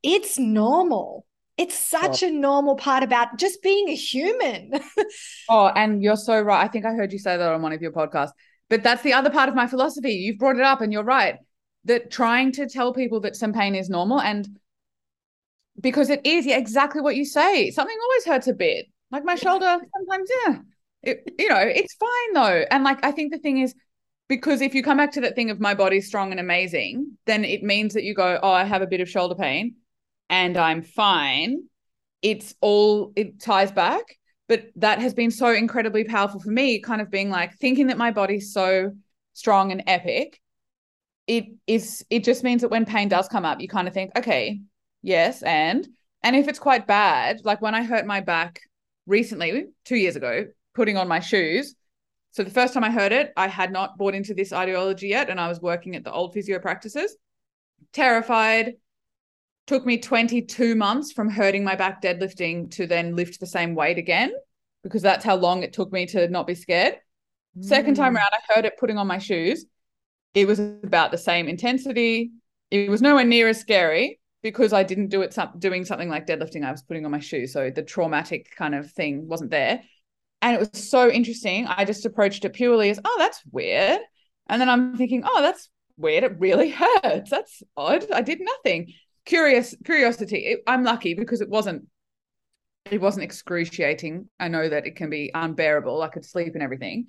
S1: it's normal it's such a normal part about just being a human.
S2: oh, and you're so right. I think I heard you say that on one of your podcasts. But that's the other part of my philosophy. You've brought it up and you're right. That trying to tell people that some pain is normal and because it is yeah, exactly what you say. Something always hurts a bit. Like my shoulder, sometimes, yeah. It, you know, it's fine though. And like I think the thing is, because if you come back to that thing of my body's strong and amazing, then it means that you go, Oh, I have a bit of shoulder pain and I'm fine, it's all, it ties back. But that has been so incredibly powerful for me, kind of being like thinking that my body's so strong and epic. It is, it just means that when pain does come up, you kind of think, okay, yes, and, and if it's quite bad, like when I hurt my back recently, two years ago, putting on my shoes. So the first time I heard it, I had not bought into this ideology yet, and I was working at the old physio practices. Terrified, took me 22 months from hurting my back deadlifting to then lift the same weight again because that's how long it took me to not be scared. Mm. Second time mm. around, I heard it putting on my shoes. It was about the same intensity. It was nowhere near as scary because I didn't do it doing something like deadlifting. I was putting on my shoes, so the traumatic kind of thing wasn't there. And it was so interesting. I just approached it purely as, oh, that's weird. And then I'm thinking, oh, that's weird. It really hurts. That's odd. I did nothing curious curiosity it, i'm lucky because it wasn't it wasn't excruciating i know that it can be unbearable i could sleep and everything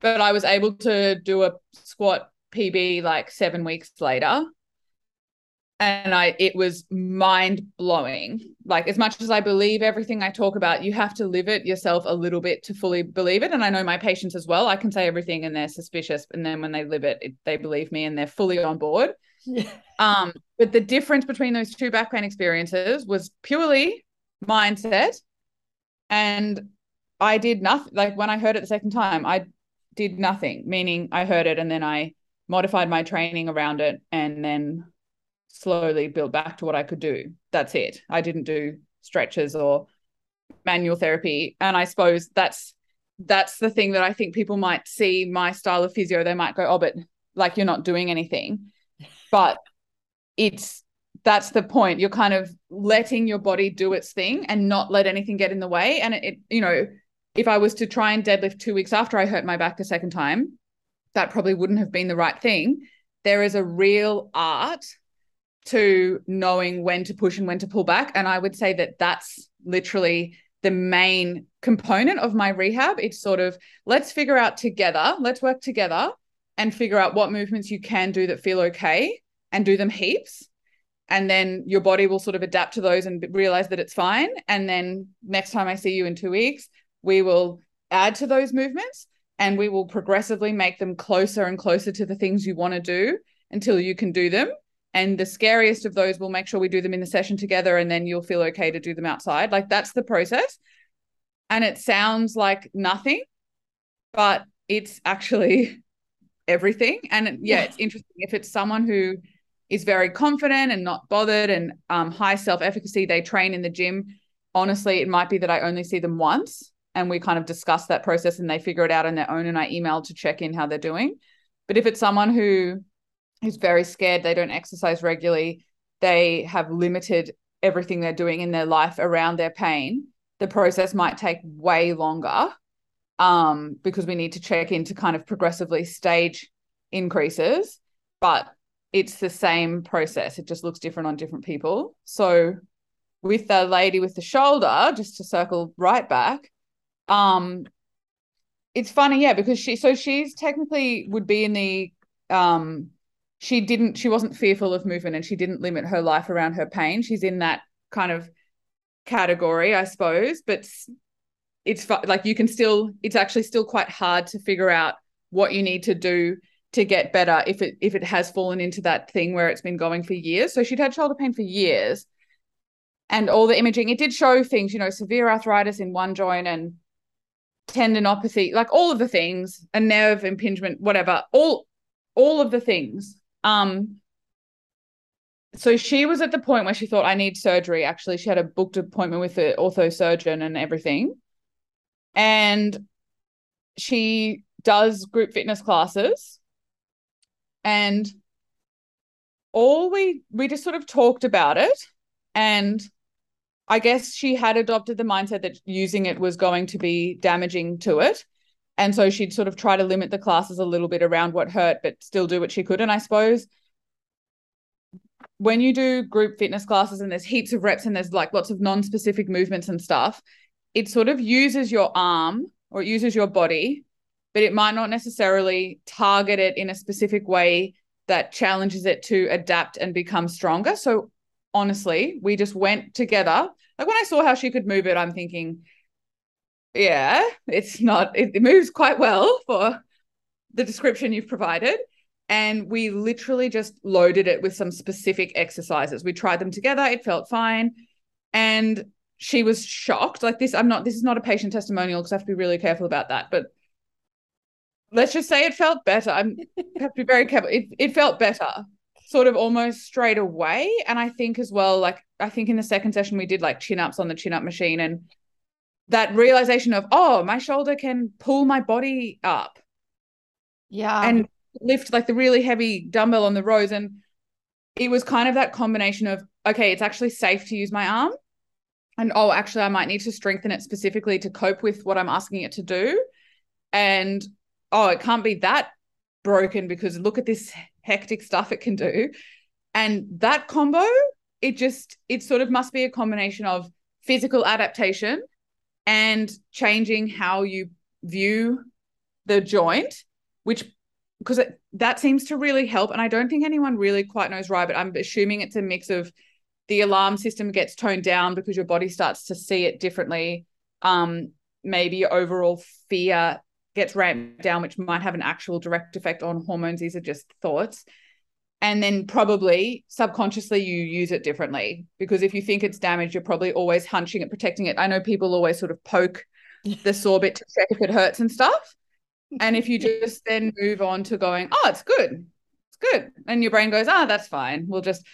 S2: but i was able to do a squat pb like seven weeks later and i it was mind blowing like as much as i believe everything i talk about you have to live it yourself a little bit to fully believe it and i know my patients as well i can say everything and they're suspicious and then when they live it, it they believe me and they're fully on board yeah. Um, but the difference between those two back pain experiences was purely mindset. And I did nothing. Like when I heard it the second time, I did nothing, meaning I heard it and then I modified my training around it and then slowly build back to what I could do. That's it. I didn't do stretches or manual therapy. And I suppose that's that's the thing that I think people might see my style of physio. They might go, oh, but like you're not doing anything but it's that's the point you're kind of letting your body do its thing and not let anything get in the way and it, it, you know if i was to try and deadlift 2 weeks after i hurt my back the second time that probably wouldn't have been the right thing there is a real art to knowing when to push and when to pull back. And i would say that that's literally the main component of my rehab. It's sort of let's figure out together let's work together and figure out what movements you can do that feel okay and do them heaps. And then your body will sort of adapt to those and realize that it's fine. And then next time i see you in 2 weeks we will add to those movements and we will progressively make them closer and closer to the things you want to do until you can do them and the scariest of those we'll make sure we do them in the session together and then you'll feel okay to do them outside like that's the process and it sounds like nothing but it's actually everything. And yeah, it's interesting if it's someone who is very confident and not bothered and um, high self efficacy, they train in the gym. Honestly, it might be that I only see them once and we kind of discuss that process and they figure it out on their own and I email to check in how they're doing. But if it's someone who is very scared, they don't exercise regularly, they have limited everything they're doing in their life around their pain, the process might take way longer um, because we need to check in to kind of progressively stage increases, but it's the same process. It just looks different on different people. So with the lady with the shoulder, just to circle right back, um, it's funny, yeah, because she so she's technically would be in the um she didn't she wasn't fearful of movement and she didn't limit her life around her pain. She's in that kind of category, I suppose, but it's like you can still it's actually still quite hard to figure out what you need to do to get better if it if it has fallen into that thing where it's been going for years so she'd had shoulder pain for years and all the imaging it did show things you know severe arthritis in one joint and tendinopathy, like all of the things, a nerve impingement, whatever, all all of the things. Um, so she was at the point where she thought I need surgery. Actually, she had a booked appointment with the ortho surgeon and everything. And she does group fitness classes. And all we we just sort of talked about it. And I guess she had adopted the mindset that using it was going to be damaging to it. And so she'd sort of try to limit the classes a little bit around what hurt, but still do what she could. And I suppose when you do group fitness classes and there's heaps of reps and there's like lots of non-specific movements and stuff, it sort of uses your arm or it uses your body, but it might not necessarily target it in a specific way that challenges it to adapt and become stronger. So honestly, we just went together. Like when I saw how she could move it, I'm thinking, yeah, it's not, it, it moves quite well for the description you've provided. And we literally just loaded it with some specific exercises. We tried them together, it felt fine. And she was shocked. Like this, I'm not, this is not a patient testimonial because I have to be really careful about that. But let's just say it felt better. I'm have to be very careful. It, it felt better sort of almost straight away. And I think as well, like I think in the second session we did like chin ups on the chin up machine and that realization of, oh, my shoulder can pull my body up.
S1: Yeah.
S2: And lift like the really heavy dumbbell on the rows. And it was kind of that combination of, okay, it's actually safe to use my arm. And oh, actually, I might need to strengthen it specifically to cope with what I'm asking it to do. And oh, it can't be that broken because look at this hectic stuff it can do. And that combo, it just, it sort of must be a combination of physical adaptation and changing how you view the joint, which because that seems to really help. And I don't think anyone really quite knows why, but I'm assuming it's a mix of the alarm system gets toned down because your body starts to see it differently. Um, maybe overall fear gets ramped down, which might have an actual direct effect on hormones. These are just thoughts. And then probably subconsciously you use it differently because if you think it's damaged, you're probably always hunching it, protecting it. I know people always sort of poke the sore bit to check if it hurts and stuff. And if you just then move on to going, oh, it's good, it's good. And your brain goes, ah, oh, that's fine. We'll just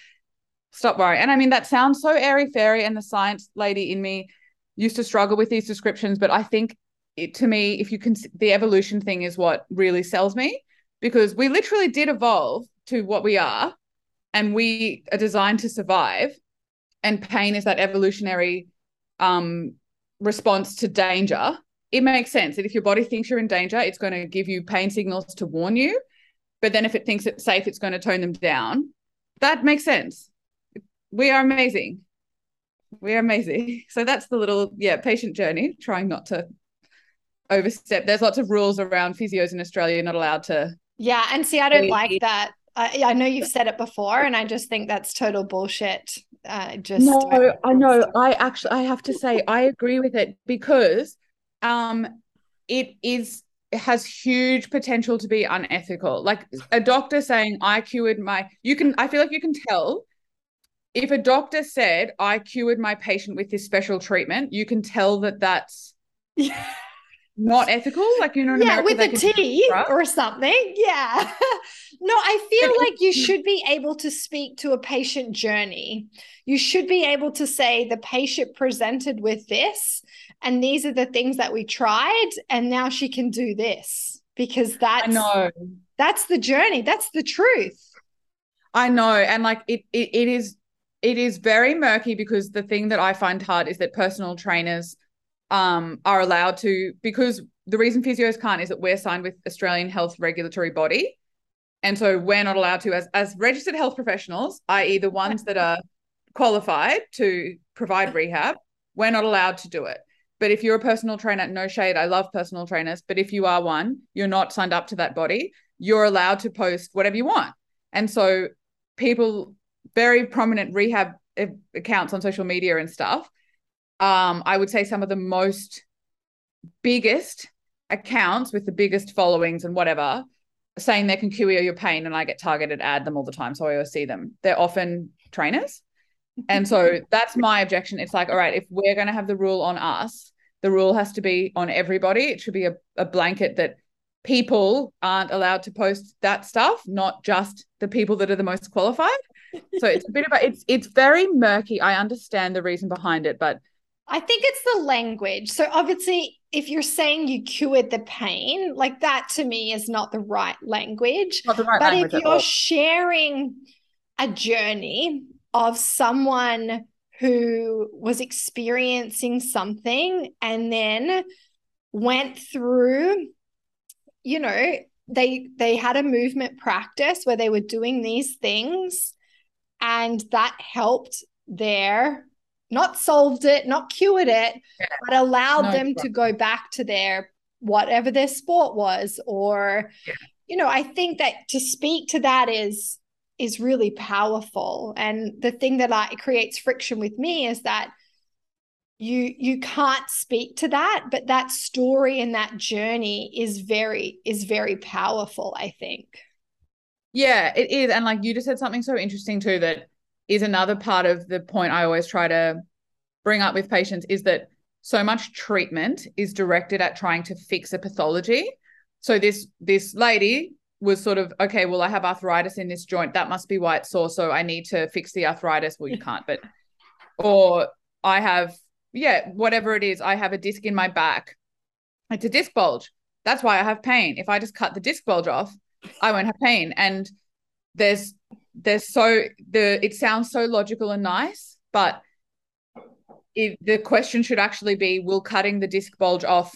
S2: stop worrying. And I mean, that sounds so airy fairy. And the science lady in me used to struggle with these descriptions, but I think it, to me, if you can, the evolution thing is what really sells me because we literally did evolve to what we are and we are designed to survive. And pain is that evolutionary um, response to danger. It makes sense that if your body thinks you're in danger, it's going to give you pain signals to warn you. But then if it thinks it's safe, it's going to tone them down. That makes sense. We are amazing. We are amazing. So that's the little, yeah, patient journey, trying not to overstep. There's lots of rules around physios in Australia. Not allowed to.
S1: Yeah, and see, I don't like that. I, I know you've said it before, and I just think that's total bullshit. Uh, just
S2: no, I know. I actually, I have to say, I agree with it because, um, it is it has huge potential to be unethical. Like a doctor saying, "I cured my," you can. I feel like you can tell if a doctor said, "I cured my patient with this special treatment," you can tell that that's. not ethical like you know
S1: yeah America, with a T or something yeah. No i feel like you should be able to speak to a patient journey. You should be able to say the patient presented with this and these are the things that we tried and now she can do this. Because that's
S2: I know.
S1: that's the journey. That's the truth.
S2: I know and like it, it it is it is very murky because the thing that i find hard is that personal trainers um, are allowed to because the reason physios can't is that we're signed with Australian health regulatory body. And so we're not allowed to, as, as registered health professionals, i.e., the ones that are qualified to provide rehab, we're not allowed to do it. But if you're a personal trainer, no shade, I love personal trainers. But if you are one, you're not signed up to that body, you're allowed to post whatever you want. And so people, very prominent rehab accounts on social media and stuff, um, I would say some of the most biggest accounts with the biggest followings and whatever saying they can cure your pain and I get targeted ad them all the time. So I always see them. They're often trainers. And so that's my objection. It's like, all right, if we're going to have the rule on us the rule has to be on everybody. It should be a, a blanket that people aren't allowed to post that stuff, not just the people that are the most qualified. So it's a bit of a, it's it's very murky. I understand the reason behind it, but
S1: I think it's the language. So obviously, if you're saying you cured the pain, like that to me is not the right language.
S2: Not the right
S1: but
S2: language
S1: if you're sharing a journey of someone who was experiencing something and then went through you know they they had a movement practice where they were doing these things and that helped their not solved it not cured it
S2: Yeah.
S1: but allowed
S2: No
S1: them to go back to their whatever their sport was or
S2: Yeah.
S1: you know i think that to speak to that is is really powerful and the thing that I, creates friction with me is that you you can't speak to that but that story and that journey is very is very powerful i think
S2: Yeah, it is. And like you just said something so interesting too that is another part of the point I always try to bring up with patients is that so much treatment is directed at trying to fix a pathology. So this this lady was sort of okay, well I have arthritis in this joint, that must be why it's sore, so I need to fix the arthritis. Well, you can't, but or I have yeah, whatever it is, I have a disc in my back. It's a disc bulge. That's why I have pain. If I just cut the disc bulge off, I won't have pain. And there's there's so the it sounds so logical and nice, but it, the question should actually be: Will cutting the disc bulge off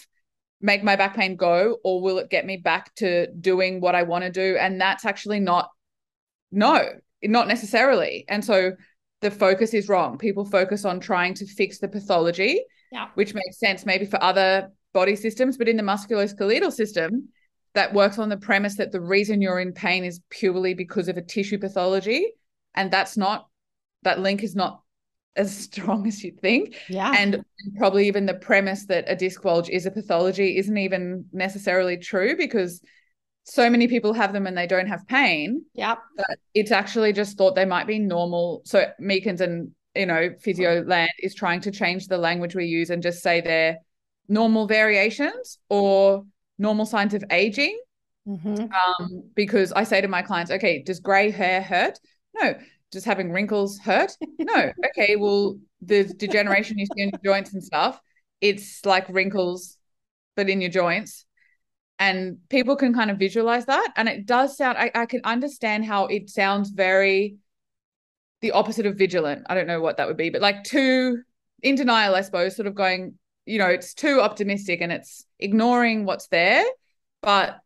S2: make my back pain go, or will it get me back to doing what I want to do? And that's actually not no, not necessarily. And so the focus is wrong. People focus on trying to fix the pathology,
S1: Yeah.
S2: which makes sense maybe for other body systems, but in the musculoskeletal system, that works on the premise that the reason you're in pain is purely because of a tissue pathology. And that's not, that link is not as strong as you'd think.
S1: yeah
S2: And probably even the premise that a disc bulge is a pathology isn't even necessarily true because so many people have them and they don't have pain
S1: yeah
S2: but it's actually just thought they might be normal. So Meakins and you know Physio Land is trying to change the language we use and just say they're normal variations or normal signs of aging.
S1: Mhm.
S2: Um, because I say to my clients, okay, does grey hair hurt? No. Does having wrinkles hurt? No. Okay, well, the degeneration you see in your joints and stuff, it's like wrinkles, but in your joints and people can kind of visualize that and it does sound I, I can understand how it sounds very the opposite of vigilant i don't know what that would be but like too in denial i suppose sort of going you know it's too optimistic and it's ignoring what's there. But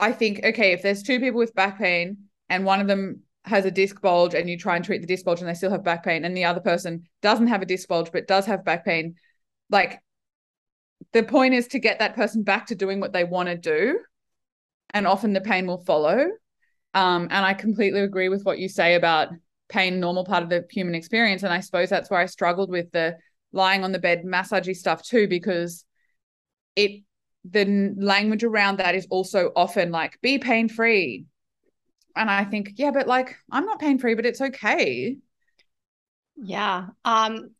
S2: i think okay if there's two people with back pain and one of them has a disc bulge and you try and treat the disc bulge and they still have back pain and the other person doesn't have a disc bulge but does have back pain like the point is to get that person back to doing what they want to do and often the pain will follow. Um, and i completely agree with what you say about pain normal part of the human experience. And i suppose that's where i struggled with the lying on the bed massagey stuff too because it the language around that is also often like be pain free and i think yeah but like i'm not pain free but it's okay
S1: Yeah. Um,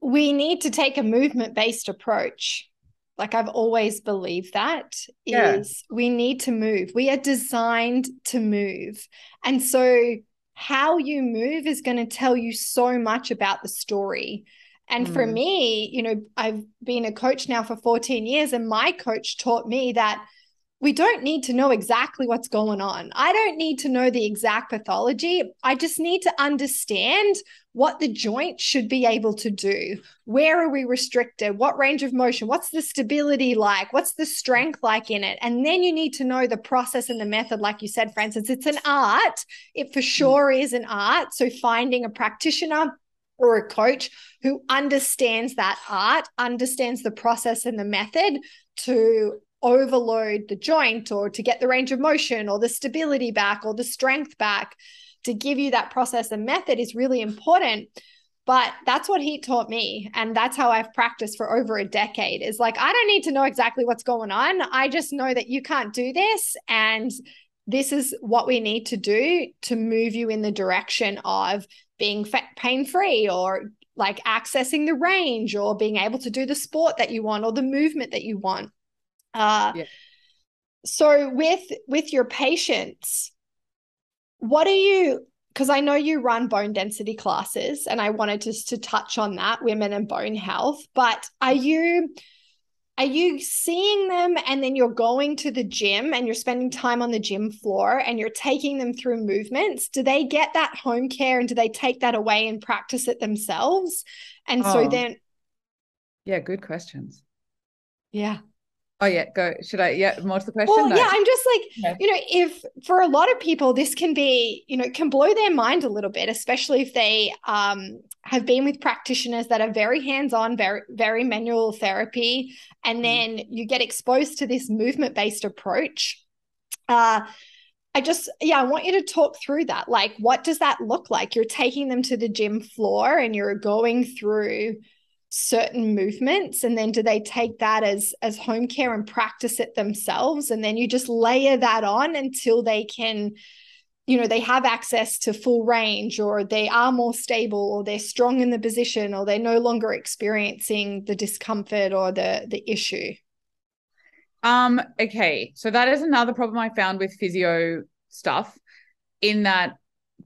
S1: we need to take a movement based approach. Like I've always believed that
S2: Yeah.
S1: is we need to move. We are designed to move. And so how you move is going to tell you so much about the story. And for
S2: Mm.
S1: me, you know, I've been a coach now for 14 years and my coach taught me that we don't need to know exactly what's going on. I don't need to know the exact pathology. I just need to understand what the joint should be able to do. Where are we restricted? What range of motion? What's the stability like? What's the strength like in it? And then you need to know the process and the method. Like you said, Frances, it's an art. It for sure is an art. So finding a practitioner or a coach who understands that art, understands the process and the method to overload the joint or to get the range of motion or the stability back or the strength back. To give you that process and method is really important but that's what he taught me and that's how i've practiced for over a decade is like i don't need to know exactly what's going on. I just know that you can't do this and this is what we need to do to move you in the direction of being pain free or like accessing the range or being able to do the sport that you want or the movement that you want. Uh, yeah. So with with your patients, what are you? Because I know you run bone density classes, and I wanted just to touch on that, women and bone health. But are you are you seeing them and then you're going to the gym and you're spending time on the gym floor and you're taking them through movements do they get that home care and do they take that away and practice it themselves and oh. so then
S2: yeah good questions
S1: yeah
S2: Oh yeah, go. Should I? Yeah, more to the question.
S1: Well, no. yeah, I'm just like, you know, if for a lot of people this can be, you know, can blow their mind a little bit, especially if they um have been with practitioners that are very hands-on, very very manual therapy, and mm. then you get exposed to this movement-based approach. Uh I just, yeah, I want you to talk through that. Like, what does that look like? You're taking them to the gym floor and you're going through certain movements and then do they take that as as home care and practice it themselves and then you just layer that on until they can you know they have access to full range or they are more stable or they're strong in the position or they're no longer experiencing the discomfort or the the issue
S2: um okay so that is another problem i found with physio stuff in that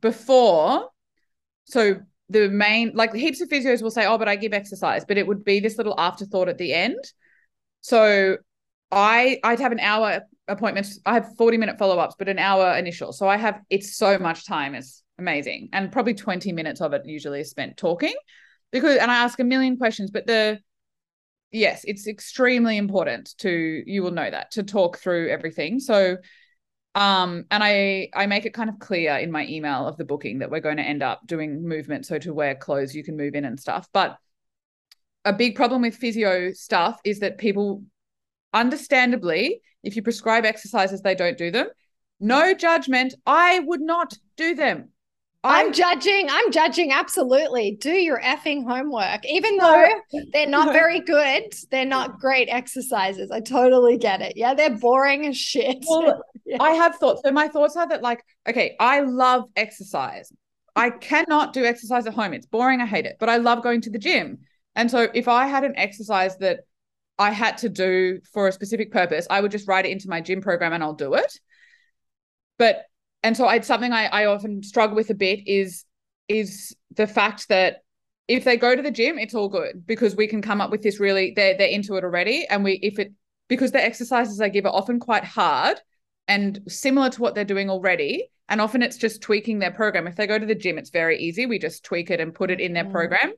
S2: before so the main like heaps of physios will say, "Oh, but I give exercise," but it would be this little afterthought at the end. So I I'd have an hour appointment. I have 40 minute follow-ups, but an hour initial. So I have it's so much time. It's amazing. And probably 20 minutes of it usually is spent talking because and I ask a million questions, but the yes, it's extremely important to you will know that to talk through everything. So um and i i make it kind of clear in my email of the booking that we're going to end up doing movement so to wear clothes you can move in and stuff but a big problem with physio stuff is that people understandably if you prescribe exercises they don't do them no judgment i would not do them
S1: I, am judging. I'm judging. Absolutely. Do your effing homework. Even though they're not very good, they're not great exercises. I totally get it. Yeah, they're boring as shit.
S2: Well, yeah. I have thoughts. So my thoughts are that, like, okay, I love exercise. I cannot do exercise at home. It's boring. I hate it. But I love going to the gym. And so if I had an exercise that I had to do for a specific purpose, I would just write it into my gym program and I'll do it. But and so it's something I, I often struggle with a bit is is the fact that if they go to the gym, it's all good because we can come up with this really they're they're into it already. And we if it because the exercises I give are often quite hard and similar to what they're doing already. And often it's just tweaking their program. If they go to the gym, it's very easy. We just tweak it and put it in their mm. program.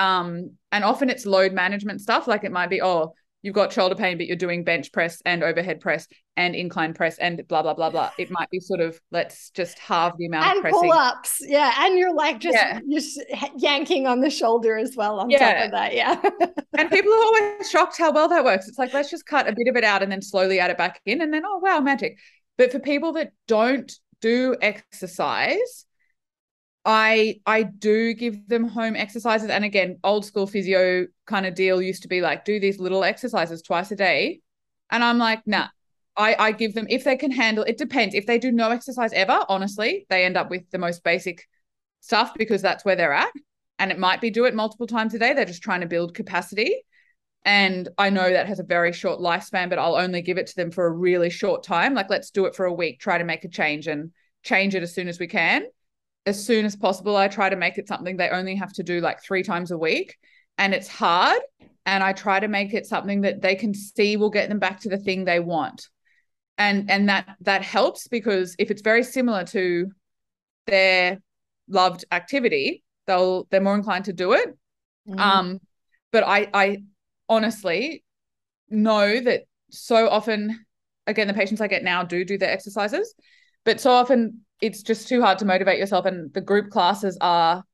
S2: Um, and often it's load management stuff. Like it might be, oh, you've got shoulder pain, but you're doing bench press and overhead press and incline press and blah blah blah blah. It might be sort of let's just halve the amount
S1: and
S2: of pressing.
S1: pull ups, yeah, and you're like just yeah. just yanking on the shoulder as well on yeah. top of that, yeah.
S2: and people are always shocked how well that works. It's like let's just cut a bit of it out and then slowly add it back in, and then oh wow, magic. But for people that don't do exercise, I I do give them home exercises. And again, old school physio kind of deal used to be like, do these little exercises twice a day. And I'm like, nah. I, I give them if they can handle it depends. If they do no exercise ever, honestly, they end up with the most basic stuff because that's where they're at. And it might be do it multiple times a day. They're just trying to build capacity. And I know that has a very short lifespan, but I'll only give it to them for a really short time. Like, let's do it for a week, try to make a change and change it as soon as we can as soon as possible. I try to make it something they only have to do like three times a week. And it's hard. And I try to make it something that they can see will get them back to the thing they want. And and that that helps because if it's very similar to their loved activity, they'll they're more inclined to do it. Mm. Um, but I I honestly know that so often again the patients I get now do do their exercises, but so often it's just too hard to motivate yourself and the group classes are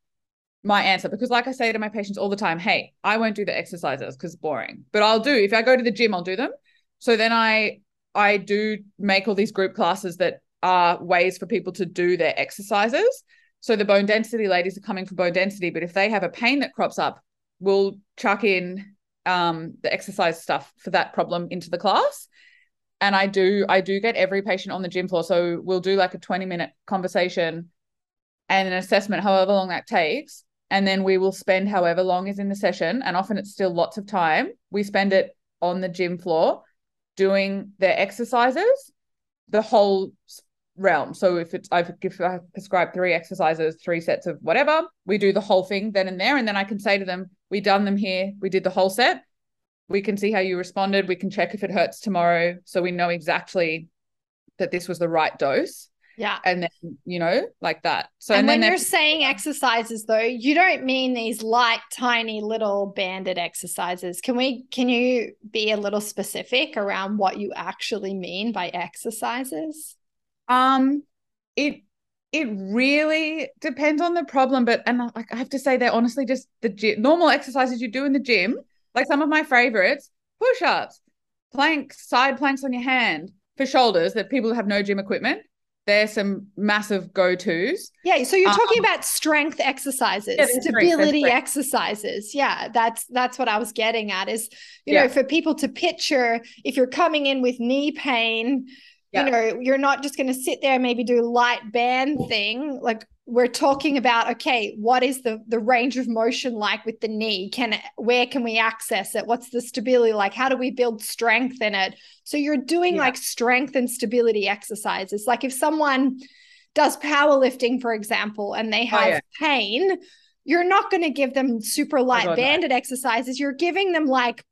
S2: my answer because like i say to my patients all the time hey i won't do the exercises because boring but i'll do if i go to the gym i'll do them. So then i i do make all these group classes that are ways for people to do their exercises. So the bone density ladies are coming for bone density but if they have a pain that crops up we'll chuck in um, the exercise stuff for that problem into the class and I do I do get every patient on the gym floor. So we'll do like a 20 minute conversation and an assessment, however long that takes. and then we will spend however long is in the session. And often it's still lots of time. We spend it on the gym floor doing their exercises the whole realm. So if it's I've, if I prescribe three exercises three sets of whatever we do the whole thing then and there. And then I can say to them we done them here. We did the whole set we can see how you responded we can check if it hurts tomorrow so we know exactly that this was the right dose
S1: Yeah.
S2: and then you know like that so
S1: and,
S2: and,
S1: when you're saying exercises though, you don't mean these light, tiny little banded exercises. Can we can you be a little specific around what you actually mean by exercises?
S2: Um, it it really depends on the problem, but and like I have to say, they're honestly just the gy- normal exercises you do in the gym. Like some of my favorites: push-ups, planks, side planks on your hand for shoulders. That people have no gym equipment. There's some massive go-tos.
S1: Yeah, so you're talking
S2: Um,
S1: about strength exercises,
S2: Yeah, that's strength, that's
S1: stability
S2: strength.
S1: exercises. Yeah, that's that's what I was getting at is, you
S2: Yeah.
S1: know, for people to picture if you're coming in with knee pain,
S2: Yeah.
S1: you know, you're not just going to sit there and maybe do light band thing. Like we're talking about okay, what is the the range of motion like with the knee? Can it, where can we access it? What's the stability like? How do we build strength in it? So you're doing
S2: Yeah.
S1: like strength and stability exercises. Like if someone does powerlifting, for example, and they have
S2: Oh, yeah.
S1: pain, you're not going to give them super light
S2: no.
S1: banded exercises. You're giving them like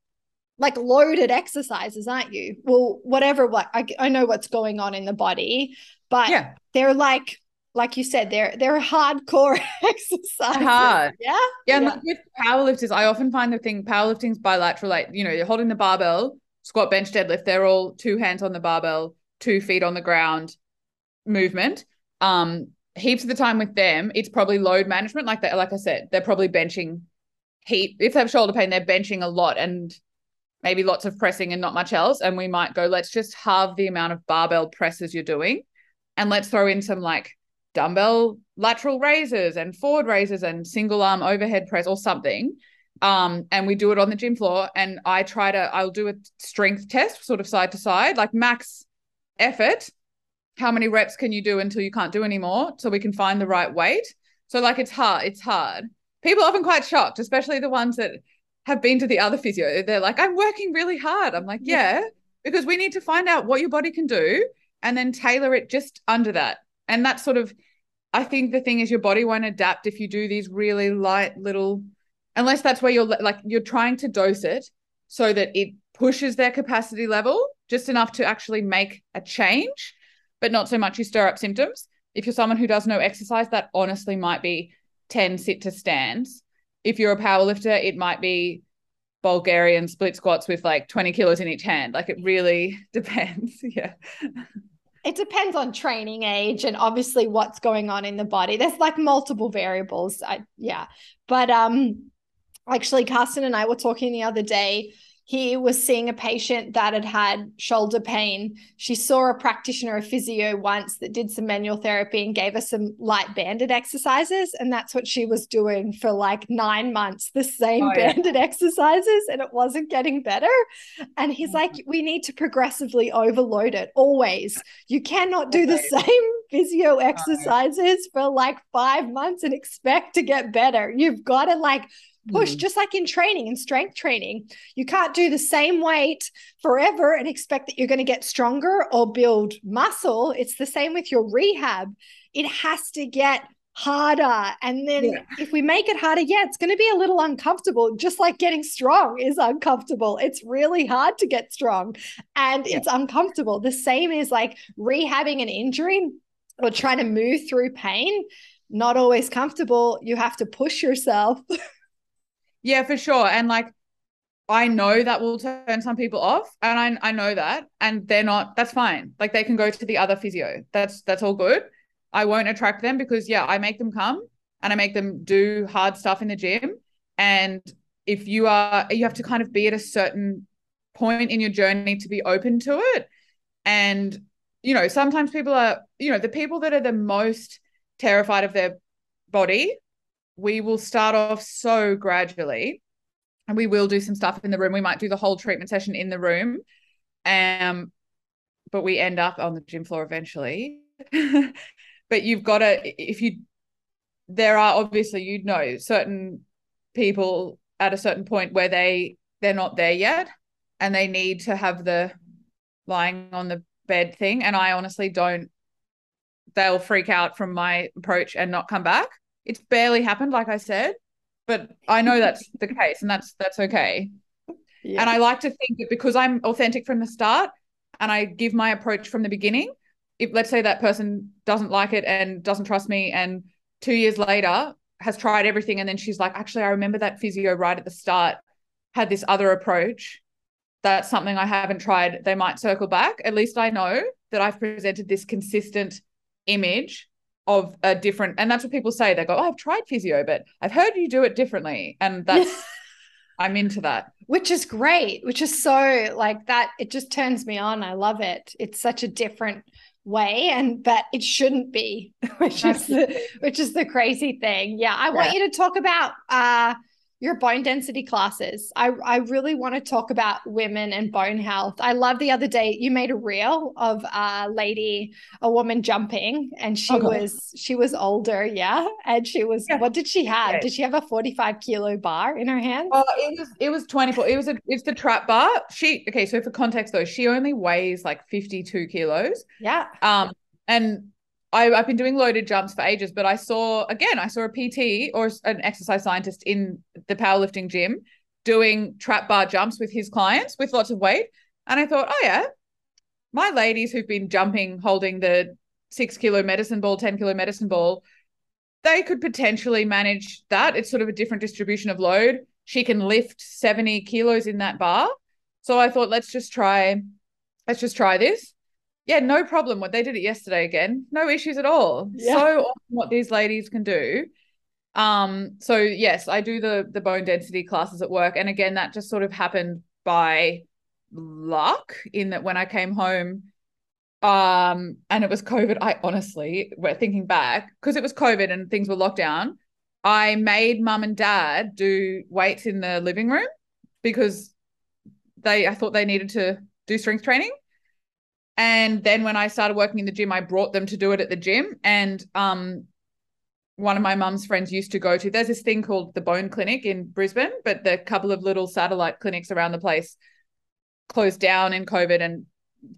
S1: like loaded exercises, aren't you? Well, whatever. What I, I know what's going on in the body, but
S2: Yeah,
S1: they're like like you said, they're they're hardcore exercises.
S2: hard.
S1: Yeah.
S2: Yeah,
S1: Yeah.
S2: with powerlifters, I often find the thing powerlifting's bilateral. Like you know, you're holding the barbell, squat, bench, deadlift. They're all two hands on the barbell, two feet on the ground movement. Um, heaps of the time with them, it's probably load management. Like that, like I said, they're probably benching heat. If they have shoulder pain, they're benching a lot and maybe lots of pressing and not much else. And we might go, let's just halve the amount of barbell presses you're doing, and let's throw in some like dumbbell lateral raises and forward raises and single arm overhead press or something. Um, and we do it on the gym floor. And I try to, I'll do a strength test, sort of side to side, like max effort. How many reps can you do until you can't do anymore? So we can find the right weight. So like it's hard, it's hard. People are often quite shocked, especially the ones that have been to the other physio. They're like, I'm working really hard. I'm like, yeah, because we need to find out what your body can do and then tailor it just under that. And that's sort of, I think the thing is your body won't adapt if you do these really light little, unless that's where you're like, you're trying to dose it so that it pushes their capacity level just enough to actually make a change, but not so much you stir up symptoms. If you're someone who does no exercise, that honestly might be 10 sit to stands. If you're a power lifter, it might be Bulgarian split squats with like 20 kilos in each hand. Like it really depends. Yeah.
S1: It depends on training age and obviously what's going on in the body. There's like multiple variables I, yeah. But um actually carsten and i were talking the other day he was seeing a patient that had had shoulder pain she saw a practitioner a physio once that did some manual therapy and gave her some light banded exercises and that's what she was doing for like nine months the same
S2: Oh, yeah.
S1: banded exercises and it wasn't getting better and he's
S2: Mm-hmm.
S1: like we need to progressively overload it always you cannot do the same physio exercises for like five months and expect to get better. You've got to like push,
S2: Mm.
S1: just like in training and strength training. You can't do the same weight forever and expect that you're going to get stronger or build muscle. It's the same with your rehab. It has to get harder. And then
S2: Yeah.
S1: if we make it harder, yeah, it's going to be a little uncomfortable, just like getting strong is uncomfortable. It's really hard to get strong and
S2: Yeah.
S1: it's uncomfortable. The same is like rehabbing an injury or trying to move through pain. Not always comfortable. You have to push yourself.
S2: Yeah, for sure. And like I know that will turn some people off and I I know that and they're not that's fine. Like they can go to the other physio. That's that's all good. I won't attract them because yeah, I make them come and I make them do hard stuff in the gym and if you are you have to kind of be at a certain point in your journey to be open to it and you know, sometimes people are, you know, the people that are the most terrified of their body we will start off so gradually and we will do some stuff in the room. We might do the whole treatment session in the room. Um, but we end up on the gym floor eventually. but you've got to, if you there are obviously you'd know certain people at a certain point where they they're not there yet and they need to have the lying on the bed thing and I honestly don't they'll freak out from my approach and not come back. It's barely happened like I said, but I know that's the case and that's that's okay. Yeah. And I like to think that because I'm authentic from the start and I give my approach from the beginning, if let's say that person doesn't like it and doesn't trust me and 2 years later has tried everything and then she's like actually I remember that physio right at the start had this other approach that's something I haven't tried they might circle back at least I know that I've presented this consistent image of a different and that's what people say. They go oh I've tried physio but I've heard you do it differently. And that's I'm into that.
S1: Which is great which is so like that it just turns me on. I love it. It's such a different way and but it shouldn't be which is the, which is the crazy thing. Yeah i yeah. want you to talk about uh your bone density classes. I, I really want to talk about women and bone health. I love the other day you made a reel of a lady, a woman jumping, and she oh, was she was older, yeah. And she was yeah. what did she have? Yeah. Did she have a 45 kilo bar in her hand?
S2: Oh, it was it was 24. It was a it's the trap bar. She okay, so for context though, she only weighs like 52 kilos.
S1: Yeah.
S2: Um and I, have been doing loaded jumps for ages, but I saw again, I saw a PT or an exercise scientist in the powerlifting gym doing trap bar jumps with his clients with lots of weight. And I thought, oh yeah, my ladies who've been jumping holding the six kilo medicine ball, 10 kilo medicine ball, they could potentially manage that. It's sort of a different distribution of load. She can lift 70 kilos in that bar. So I thought, let's just try, let's just try this yeah, no problem. What they did it yesterday again, no issues at all. Yeah. So what these ladies can do. Um, so yes, I do the the bone density classes at work, and again, that just sort of happened by luck in that when I came home, um, and it was COVID. I honestly, we're thinking back because it was COVID and things were locked down. I made mum and dad do weights in the living room because they I thought they needed to do strength training. And then when I started working in the gym, I brought them to do it at the gym. And um, one of my mum's friends used to go to, there's this thing called the Bone Clinic in Brisbane, but the couple of little satellite clinics around the place closed down in COVID. And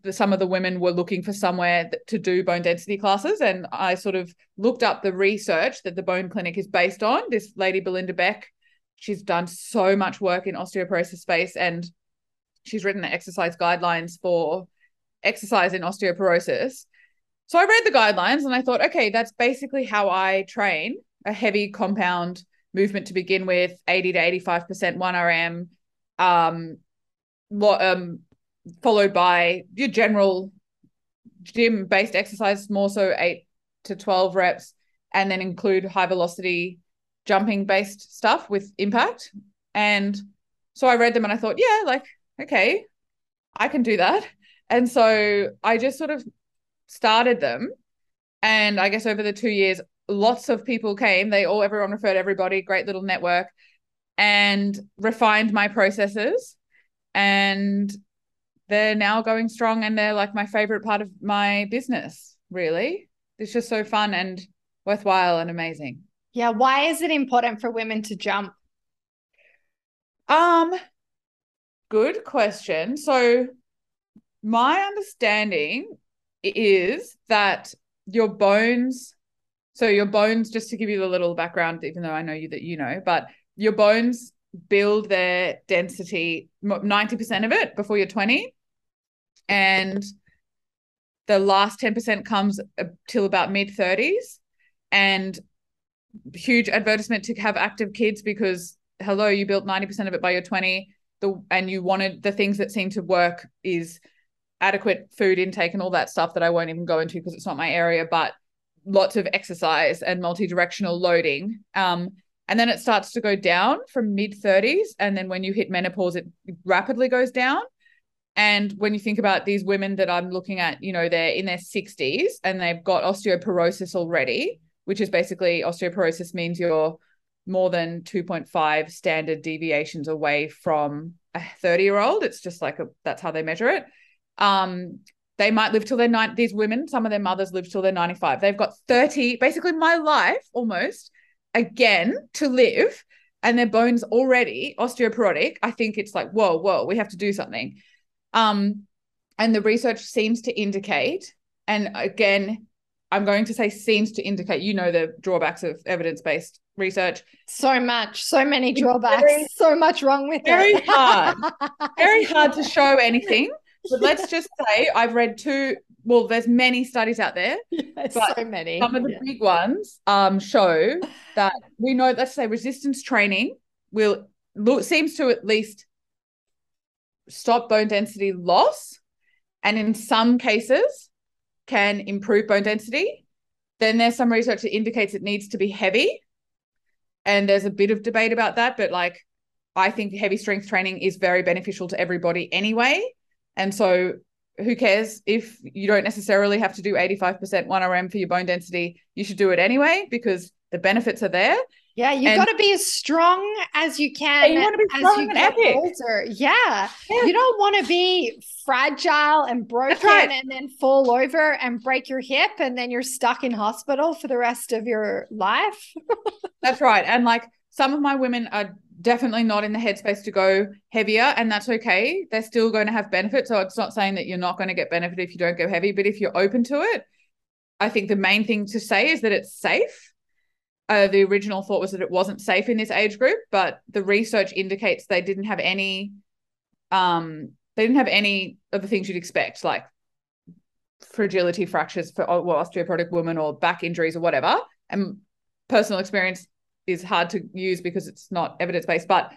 S2: the, some of the women were looking for somewhere to do bone density classes. And I sort of looked up the research that the Bone Clinic is based on. This lady, Belinda Beck, she's done so much work in osteoporosis space and she's written the exercise guidelines for exercise in osteoporosis. So I read the guidelines and I thought, okay, that's basically how I train a heavy compound movement to begin with, 80 to 85% 1RM, um, um, followed by your general gym based exercise, more so 8 to 12 reps, and then include high velocity jumping based stuff with impact. And so I read them and I thought, yeah, like, okay, I can do that. And so I just sort of started them. And I guess over the two years, lots of people came. They all, everyone referred everybody, great little network, and refined my processes. And they're now going strong and they're like my favorite part of my business, really. It's just so fun and worthwhile and amazing.
S1: Yeah. Why is it important for women to jump?
S2: Um, good question. So my understanding is that your bones so your bones just to give you a little background even though i know you that you know but your bones build their density 90% of it before you're 20 and the last 10% comes uh, till about mid 30s and huge advertisement to have active kids because hello you built 90% of it by your 20 the and you wanted the things that seem to work is adequate food intake and all that stuff that I won't even go into because it's not my area, but lots of exercise and multi-directional loading. Um, and then it starts to go down from mid 30s. And then when you hit menopause, it rapidly goes down. And when you think about these women that I'm looking at, you know, they're in their 60s and they've got osteoporosis already, which is basically osteoporosis means you're more than 2.5 standard deviations away from a 30 year old. It's just like a, that's how they measure it. Um, they might live till they're nine. These women, some of their mothers live till they're 95. They've got 30, basically my life almost again to live, and their bones already osteoporotic. I think it's like, whoa, whoa, we have to do something. Um, and the research seems to indicate, and again, I'm going to say seems to indicate, you know, the drawbacks of evidence based research.
S1: So much, so many drawbacks, very, so much wrong with
S2: very
S1: it.
S2: Very hard, very hard to show anything. But let's just say I've read two. Well, there's many studies out there.
S1: Yes, so many.
S2: Some of the yeah. big ones um, show that we know. Let's say resistance training will seems to at least stop bone density loss, and in some cases can improve bone density. Then there's some research that indicates it needs to be heavy, and there's a bit of debate about that. But like, I think heavy strength training is very beneficial to everybody anyway. And so who cares if you don't necessarily have to do 85% 1RM for your bone density? You should do it anyway because the benefits are there.
S1: Yeah, you've got to be as strong as you can
S2: yeah, you want to be as you get epic.
S1: older. Yeah. yeah. You don't want to be fragile and broken right. and then fall over and break your hip and then you're stuck in hospital for the rest of your life.
S2: That's right. And like some of my women are definitely not in the headspace to go heavier and that's okay. They're still going to have benefit so it's not saying that you're not going to get benefit if you don't go heavy but if you're open to it i think the main thing to say is that it's safe. Uh, the original thought was that it wasn't safe in this age group but the research indicates they didn't have any um they didn't have any of the things you'd expect like fragility fractures for well, osteoporotic women or back injuries or whatever and personal experience is hard to use because it's not evidence based, but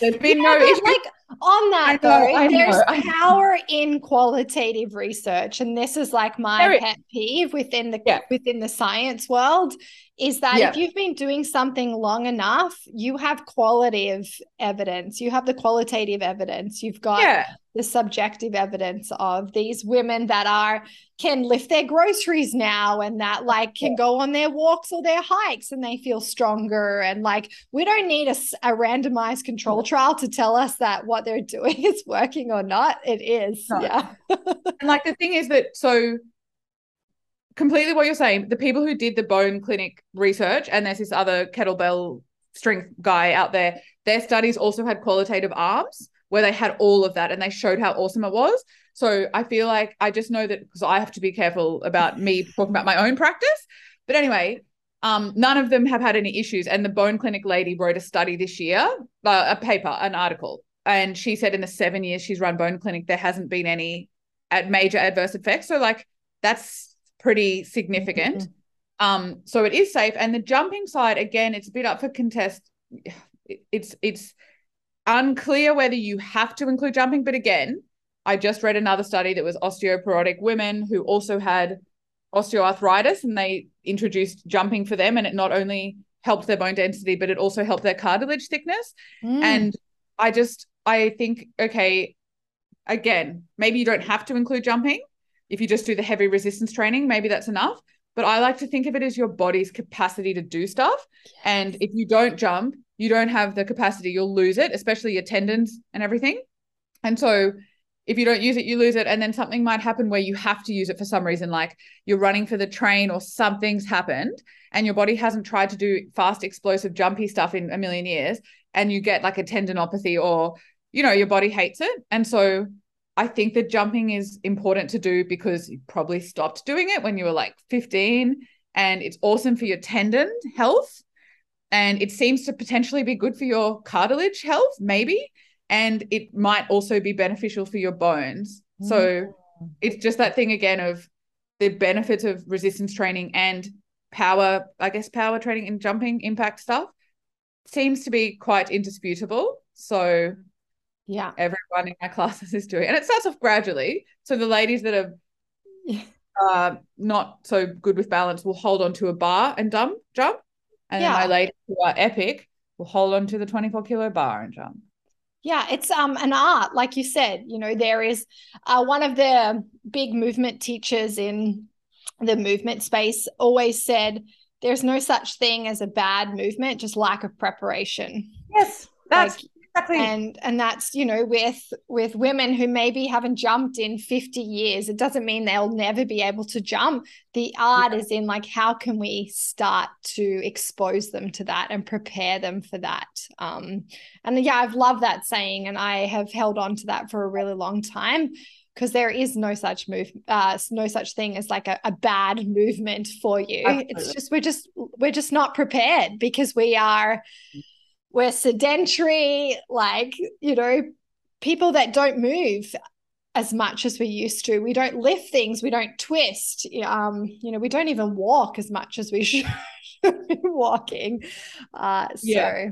S2: there's been yeah, no issue.
S1: Like on that know, though, there's power in qualitative research, and this is like my there pet peeve within the yeah. within the science world is that yeah. if you've been doing something long enough, you have qualitative evidence, you have the qualitative evidence, you've got yeah. the subjective evidence of these women that are can lift their groceries now and that like can go on their walks or their hikes and they feel stronger and like we don't need a, a randomized control trial to tell us that what they're doing is working or not. It is. No. Yeah.
S2: and like the thing is that so completely what you're saying. The people who did the bone clinic research, and there's this other kettlebell strength guy out there, their studies also had qualitative arms where they had all of that and they showed how awesome it was. So I feel like I just know that because I have to be careful about me talking about my own practice. But anyway, um, none of them have had any issues. And the bone clinic lady wrote a study this year, uh, a paper, an article. And she said in the seven years she's run bone clinic, there hasn't been any at major adverse effects. So like that's pretty significant. Mm-hmm. Um, so it is safe. And the jumping side, again, it's a bit up for contest. It's it's unclear whether you have to include jumping, but again, I just read another study that was osteoporotic women who also had osteoarthritis, and they introduced jumping for them, and it not only helped their bone density, but it also helped their cartilage thickness. Mm. And I just I think okay, again, maybe you don't have to include jumping, if you just do the heavy resistance training, maybe that's enough. But I like to think of it as your body's capacity to do stuff. Yes. And if you don't jump, you don't have the capacity, you'll lose it, especially your tendons and everything. And so if you don't use it, you lose it. And then something might happen where you have to use it for some reason, like you're running for the train or something's happened and your body hasn't tried to do fast, explosive, jumpy stuff in a million years. And you get like a tendinopathy or, you know, your body hates it. And so I think that jumping is important to do because you probably stopped doing it when you were like 15 and it's awesome for your tendon health and it seems to potentially be good for your cartilage health maybe and it might also be beneficial for your bones. Mm. So it's just that thing again of the benefits of resistance training and power, I guess power training and jumping impact stuff seems to be quite indisputable. So
S1: yeah
S2: everyone in my classes is doing and it starts off gradually so the ladies that are uh, not so good with balance will hold on to a bar and dump jump and yeah. my ladies who are epic will hold on to the 24 kilo bar and jump
S1: yeah it's um an art like you said you know there is uh, one of the big movement teachers in the movement space always said there's no such thing as a bad movement just lack of preparation.
S2: Yes that's like, Exactly.
S1: and and that's you know with with women who maybe haven't jumped in 50 years it doesn't mean they'll never be able to jump the art
S2: Yeah.
S1: is in like how can we start to expose them to that and prepare them for that um and yeah i've loved that saying and i have held on to that for a really long time because there is no such move uh no such thing as like a, a bad movement for you it's just we're just we're just not prepared because we are we're sedentary like you know people that don't move as much as we used to we don't lift things we don't twist um you know we don't even walk as much as we should be walking uh so
S2: Yeah.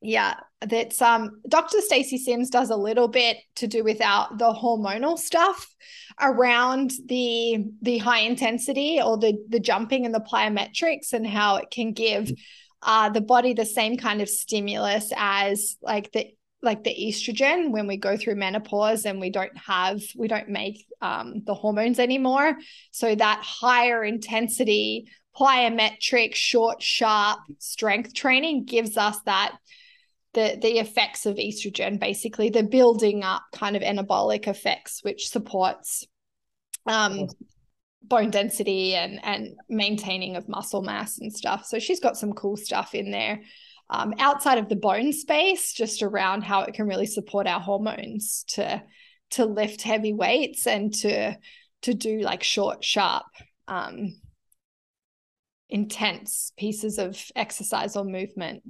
S1: yeah that's um dr stacy sims does a little bit to do with our the hormonal stuff around the the high intensity or the the jumping and the plyometrics and how it can give uh the body the same kind of stimulus as like the like the estrogen when we go through menopause and we don't have we don't make um, the hormones anymore so that higher intensity plyometric short sharp strength training gives us that the the effects of estrogen basically the building up kind of anabolic effects which supports um. Bone density and and maintaining of muscle mass and stuff so she's got some cool stuff in there um, outside of the bone space just around how it can really support our hormones to to lift heavy weights and to to do like short sharp um intense pieces of exercise or movement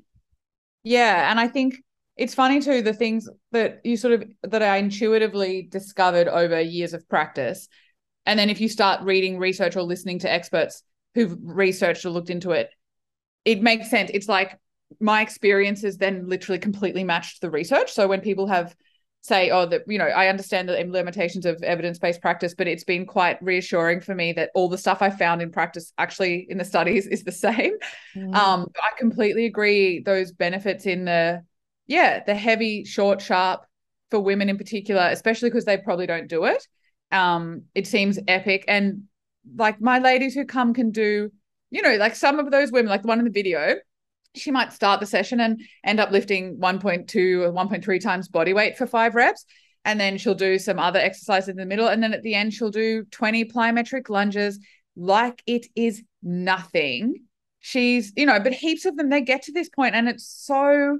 S2: Yeah, and I think it's funny too the things that you sort of that I intuitively discovered over years of practice. And then if you start reading research or listening to experts who've researched or looked into it, it makes sense. It's like my experiences then literally completely matched the research. So when people have say, oh, that you know, I understand the limitations of evidence-based practice, but it's been quite reassuring for me that all the stuff I found in practice actually in the studies is the same. Um, I completely agree. Those benefits in the, yeah, the heavy, short, sharp for women in particular, especially because they probably don't do it. Um, it seems epic. And like my ladies who come can do, you know, like some of those women, like the one in the video, she might start the session and end up lifting 1.2 or 1.3 times body weight for five reps. And then she'll do some other exercises in the middle. And then at the end, she'll do 20 plyometric lunges like it is nothing she's you know but heaps of them they get to this point and it's so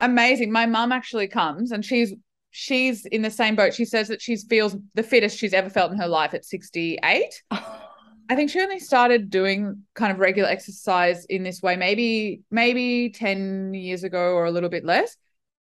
S2: amazing my mum actually comes and she's she's in the same boat she says that she feels the fittest she's ever felt in her life at 68 i think she only started doing kind of regular exercise in this way maybe maybe 10 years ago or a little bit less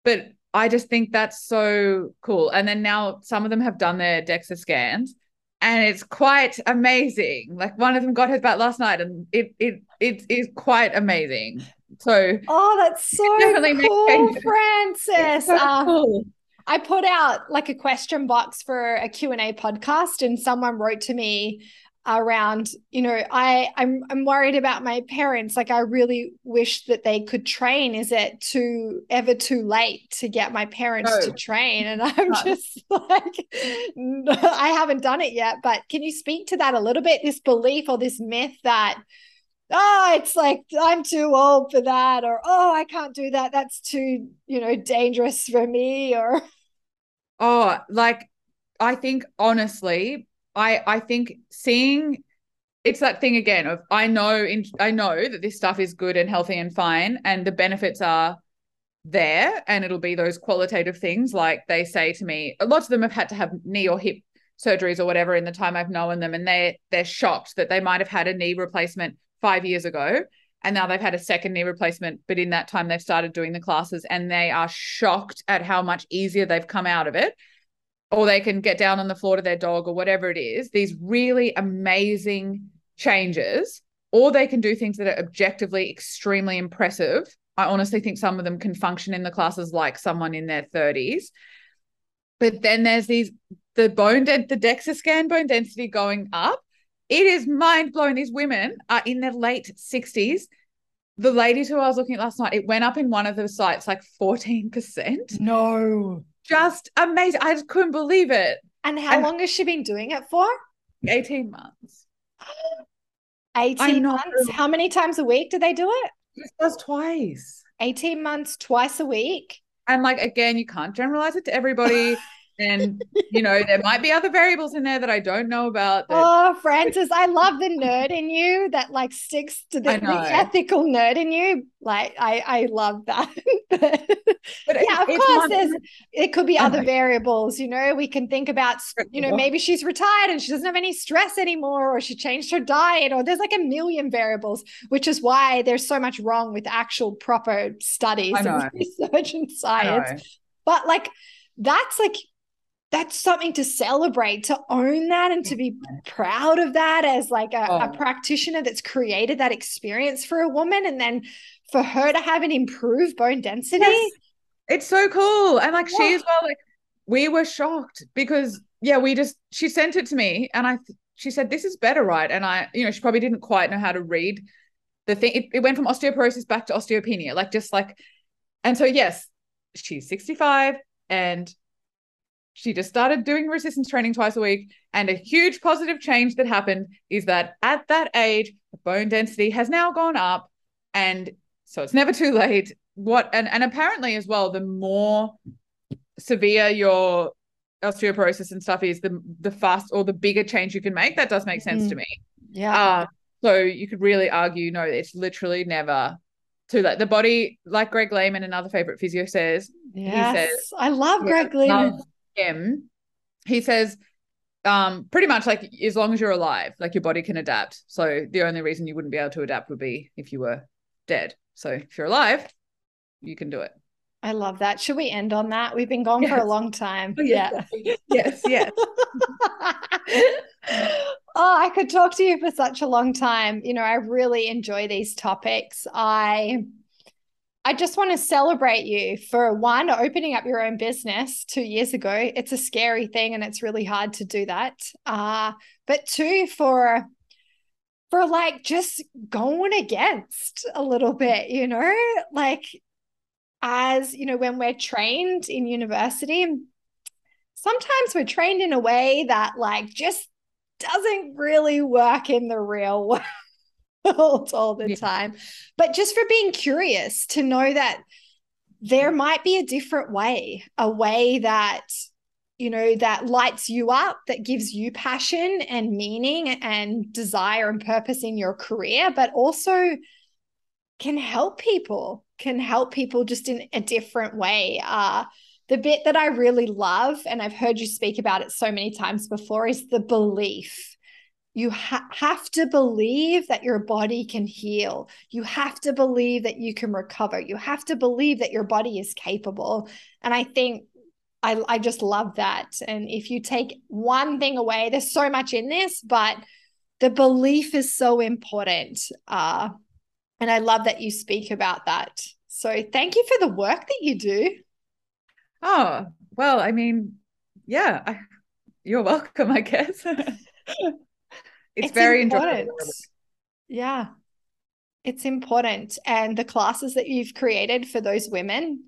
S2: but i just think that's so cool and then now some of them have done their dexa scans and it's quite amazing. Like one of them got his back last night, and it it it is quite amazing. So
S1: Oh, that's so
S2: definitely
S1: cool. Frances.
S2: so
S1: Uh,
S2: cool.
S1: I put out like a question box for a Q&A podcast and someone wrote to me around, you know, I I'm I'm worried about my parents. Like I really wish that they could train. Is it too ever too late to get my parents
S2: No.
S1: to train? And I'm
S2: No.
S1: just like no, I haven't done it yet, but can you speak to that a little bit this belief or this myth that oh, it's like I'm too old for that, or oh, I can't do that. That's too, you know, dangerous for me, or
S2: Oh, like I think honestly, I I think seeing it's that thing again of I know in I know that this stuff is good and healthy and fine, and the benefits are there, and it'll be those qualitative things like they say to me. Lots of them have had to have knee or hip surgeries or whatever in the time I've known them, and they they're shocked that they might have had a knee replacement five years ago. And now they've had a second knee replacement, but in that time they've started doing the classes and they are shocked at how much easier they've come out of it. Or they can get down on the floor to their dog or whatever it is. These really amazing changes, or they can do things that are objectively extremely impressive. I honestly think some of them can function in the classes like someone in their 30s. But then there's these the bone de- the DEXA scan bone density going up. It is mind blowing. These women are in their late 60s. The ladies who I was looking at last night, it went up in one of the sites like 14%.
S1: no.
S2: Just amazing. I just couldn't believe it.
S1: And how
S2: And-
S1: long has she been doing it for?
S2: 18 months.
S1: 18 months. How many times a week do they do it?
S2: This does twice.
S1: 18 months, twice a week.
S2: And like again, you can't generalize it to everybody. and you know there might be other variables in there that I don't know about. That-
S1: oh, Frances, I love the nerd in you that like sticks to the, the ethical nerd in you. Like I, I love that. but, but yeah, of course, there's it could be other variables. You know, we can think about you know maybe she's retired and she doesn't have any stress anymore, or she changed her diet, or there's like a million variables, which is why there's so much wrong with actual proper studies and research and science. But like that's like that's something to celebrate to own that and to be proud of that as like a, oh. a, practitioner that's created that experience for a woman and then for her to have an improved bone density yes.
S2: it's so cool and like yeah. she as well like we were shocked because yeah we just she sent it to me and i she said this is better right and i you know she probably didn't quite know how to read the thing it, it went from osteoporosis back to osteopenia like just like and so yes she's 65 and she just started doing resistance training twice a week. And a huge positive change that happened is that at that age, the bone density has now gone up. And so it's never too late. What and, and apparently as well, the more severe your osteoporosis and stuff is, the the fast or the bigger change you can make. That does make sense mm. to me.
S1: Yeah. Uh,
S2: so you could really argue, no, it's literally never too late. The body, like Greg Lehman, another favorite physio says,
S1: yes, he says, I love Greg Lehman
S2: him, he says, um, pretty much like as long as you're alive, like your body can adapt. So the only reason you wouldn't be able to adapt would be if you were dead. So if you're alive, you can do it.
S1: I love that. Should we end on that? We've been gone yes. for a long time.
S2: Oh, yeah. yes, yes.
S1: oh, I could talk to you for such a long time. You know, I really enjoy these topics. I I just want to celebrate you for one, opening up your own business two years ago. It's a scary thing and it's really hard to do that. Uh, but two, for for like just going against a little bit, you know, like as you know, when we're trained in university, sometimes we're trained in a way that like just doesn't really work in the real world all the yeah. time. But just for being curious to know that there might be a different way, a way that you know that lights you up that gives you passion and meaning and desire and purpose in your career but also can help people can help people just in a different way uh the bit that i really love and i've heard you speak about it so many times before is the belief you ha- have to believe that your body can heal. You have to believe that you can recover. You have to believe that your body is capable. And I think I, I just love that. And if you take one thing away, there's so much in this, but the belief is so important. Uh, and I love that you speak about that. So thank you for the work that you do.
S2: Oh, well, I mean, yeah, I, you're welcome, I guess. it's, it's very important.
S1: Yeah. It's important. And the classes that you've created for those women,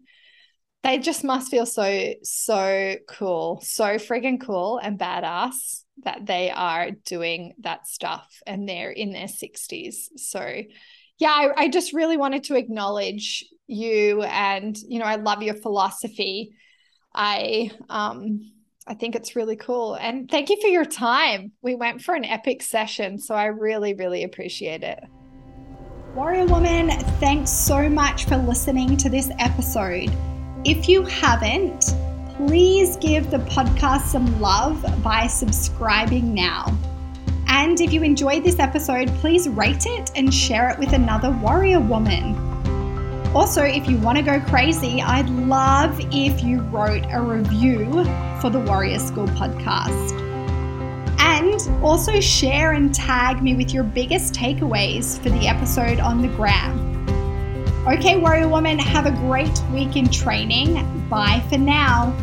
S1: they just must feel so, so cool, so friggin' cool and badass that they are doing that stuff and they're in their 60s. So, yeah, I, I just really wanted to acknowledge you and, you know, I love your philosophy. I, um, I think it's really cool. And thank you for your time. We went for an epic session, so I really, really appreciate it. Warrior Woman, thanks so much for listening to this episode. If you haven't, please give the podcast some love by subscribing now. And if you enjoyed this episode, please rate it and share it with another warrior woman. Also, if you want to go crazy, I'd love if you wrote a review for the Warrior School podcast. And also share and tag me with your biggest takeaways for the episode on the gram. Okay, Warrior Woman, have a great week in training. Bye for now.